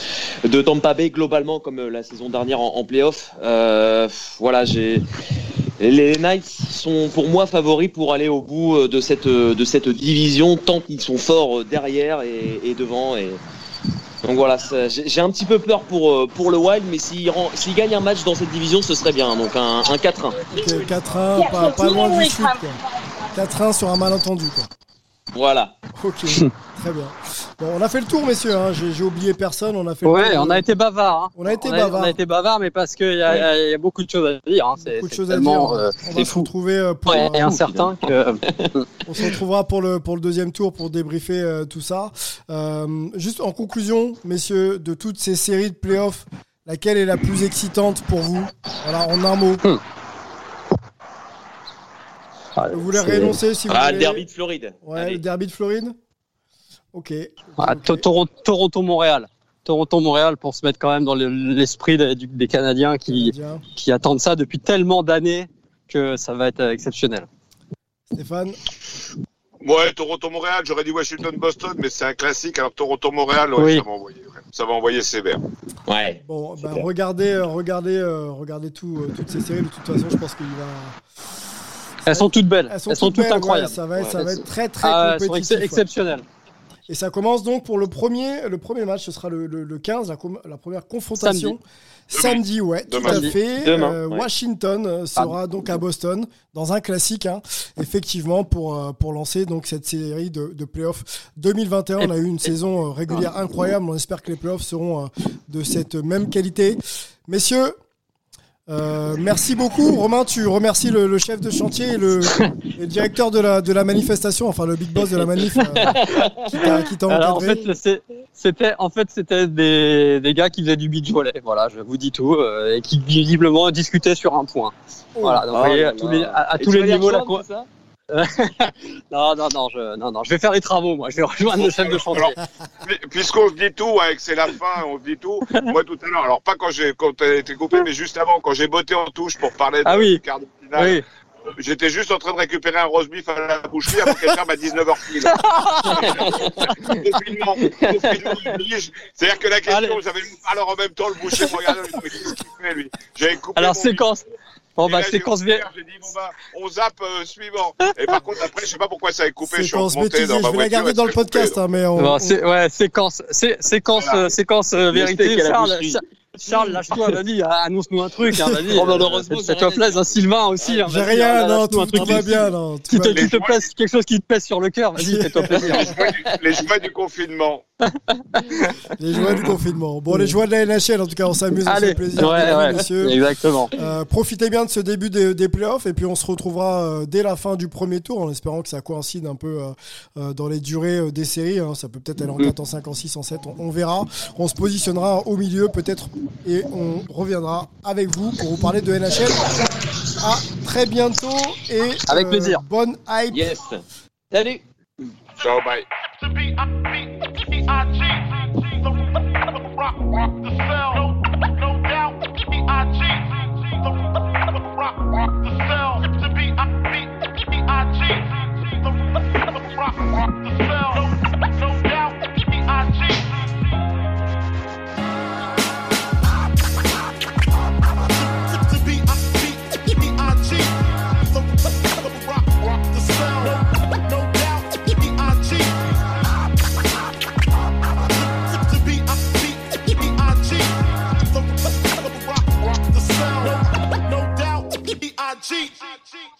de Tampa Bay, globalement, comme la saison dernière en, en playoff. Euh, voilà, j'ai. Les Knights sont pour moi favoris pour aller au bout euh, de cette, euh, de cette division, tant qu'ils sont forts euh, derrière et, et devant. Et... Donc voilà, j'ai un petit peu peur pour, pour le Wild, mais s'ils gagnent un match dans cette division, ce serait bien. Donc un, un 4-1. Ok, 4-1, pas, pas loin du sud. quoi. 4-1 sur un malentendu. Quoi. Voilà. Ok, très bien. Bon, on a fait le tour, messieurs. hein. J'ai oublié personne. On a fait le Ouais, tour. on a été bavard. hein. On a été on, bavard. on a été bavard, mais parce qu'il y, a- il y a- y a beaucoup de choses à dire. hein. C'est Beaucoup de choses à dire. euh, on va se fou. retrouver euh, pour. Ouais, euh, et incertain que. On se retrouvera pour le, pour le deuxième tour pour débriefer euh, tout ça. Euh, juste en conclusion, messieurs, de toutes ces séries de playoffs, laquelle est la plus excitante pour vous? Voilà, en un mot. Vous voulez réénoncer si vous Ah, voulez le derby de Floride. Ouais, Allez. le derby de Floride Ok. Ah, Toronto-Montréal. Toronto-Montréal pour se mettre quand même dans le- l'esprit des, Canadiens qui, Canadien. qui attendent ça depuis tellement d'années que ça va être euh, exceptionnel. Stéphane Ouais, Toronto-Montréal, j'aurais dit Washington-Boston, mais c'est un classique. Alors Toronto-Montréal, ouais, Oui. ça va envoyer, ouais. ça va envoyer sévère. Ouais. Bon, bah, regardez, euh, regardez, regardez tout, euh, toutes ces séries. De toute façon, je pense qu'il va. Elles sont toutes belles. Elles sont, toutes, belles, ouais, incroyables. ça va, être, ça va être très très Ah, elles sont compétitif. ex- ouais. exceptionnelles. Et ça commence donc pour le premier, le premier match, ce sera le, le, le 15, la, la première confrontation. Samedi, ouais, tout Demain. à fait. Demain, Euh, ouais. Washington euh, sera donc à Boston dans un classique, hein, effectivement, pour, euh, pour lancer donc cette série de, de playoffs 2021. On a eu une saison euh, régulière incroyable. On espère que les playoffs seront de cette même qualité. Messieurs, euh, merci beaucoup. Romain, tu remercies le, le chef de chantier et le, directeur de la, de la manifestation, enfin le big boss de la manif, euh, qui t'a- Alors en encadré. fait, c'était en fait c'était des, des gars qui faisaient du beach volley. Voilà, je vous dis tout euh, et qui visiblement discutaient sur un point. Voilà, donc Oh vous voyez, à tous les, à, à tous les niveaux la Non, non, non, je, non, non, je vais faire les travaux, moi. Je vais rejoindre le chef de chantier. Puis- Puisqu'on se dit tout, hein, que c'est la fin, on se dit tout. Moi, tout à l'heure, alors pas quand j'ai quand été coupé, mais juste avant, quand j'ai botté en touche pour parler de Ah oui. du quart de finale, Oui. j'étais juste en train de récupérer un roast beef à la boucherie avant qu'elle ferme à 19h pile. Confinement, confinement oblige. C'est-à-dire que la question, j'avais alors en même temps le boucher mais qu'est-ce qu'il fait lui J'avais coupé Alors séquence. Bon bah là, j'ai séquence. J'ai dit, bon bah, on zappe euh, suivant. Et par contre, après, je sais pas pourquoi ça a coupé, je suis Séquence remonté dans je ma vais la garder dans le coupé. podcast, hein, mais on, Bon, ouais, séquence, sé- séquence, Voilà. euh, séquence euh, vérité. Charles, Charles, lâche-toi, vas-y, annonce-nous un truc. Hein, vas-y. Oh, malheureusement, ça, te plaise, hein, Sylvain aussi. Hein, j'ai rien, hein, non, tout, un truc va qui- bien, non, Qui te, qui te pèse, quelque chose qui te pèse sur le cœur. Vas-y, fais-toi plaisir. Les joies du confinement. Les joies du confinement. Bon, les joies de la NHL, en tout cas, on s'amuse, fait plaisir, ouais, ouais, messieurs. exactement. Euh, profitez bien de ce début des, des playoffs et puis on se retrouvera euh, dès la fin du premier tour en espérant que ça coïncide un peu euh, dans les durées des séries. hein. Ça peut peut-être aller en Mm. 4, en 5, en 6, en 7, on, on verra. On se positionnera au milieu peut-être et on reviendra avec vous pour vous parler de NHL. À très bientôt et Avec euh, plaisir. bonne hype. Yes. Salut. Show bite. To be, I be, I G, rock, rock the cell. cheat. I cheat.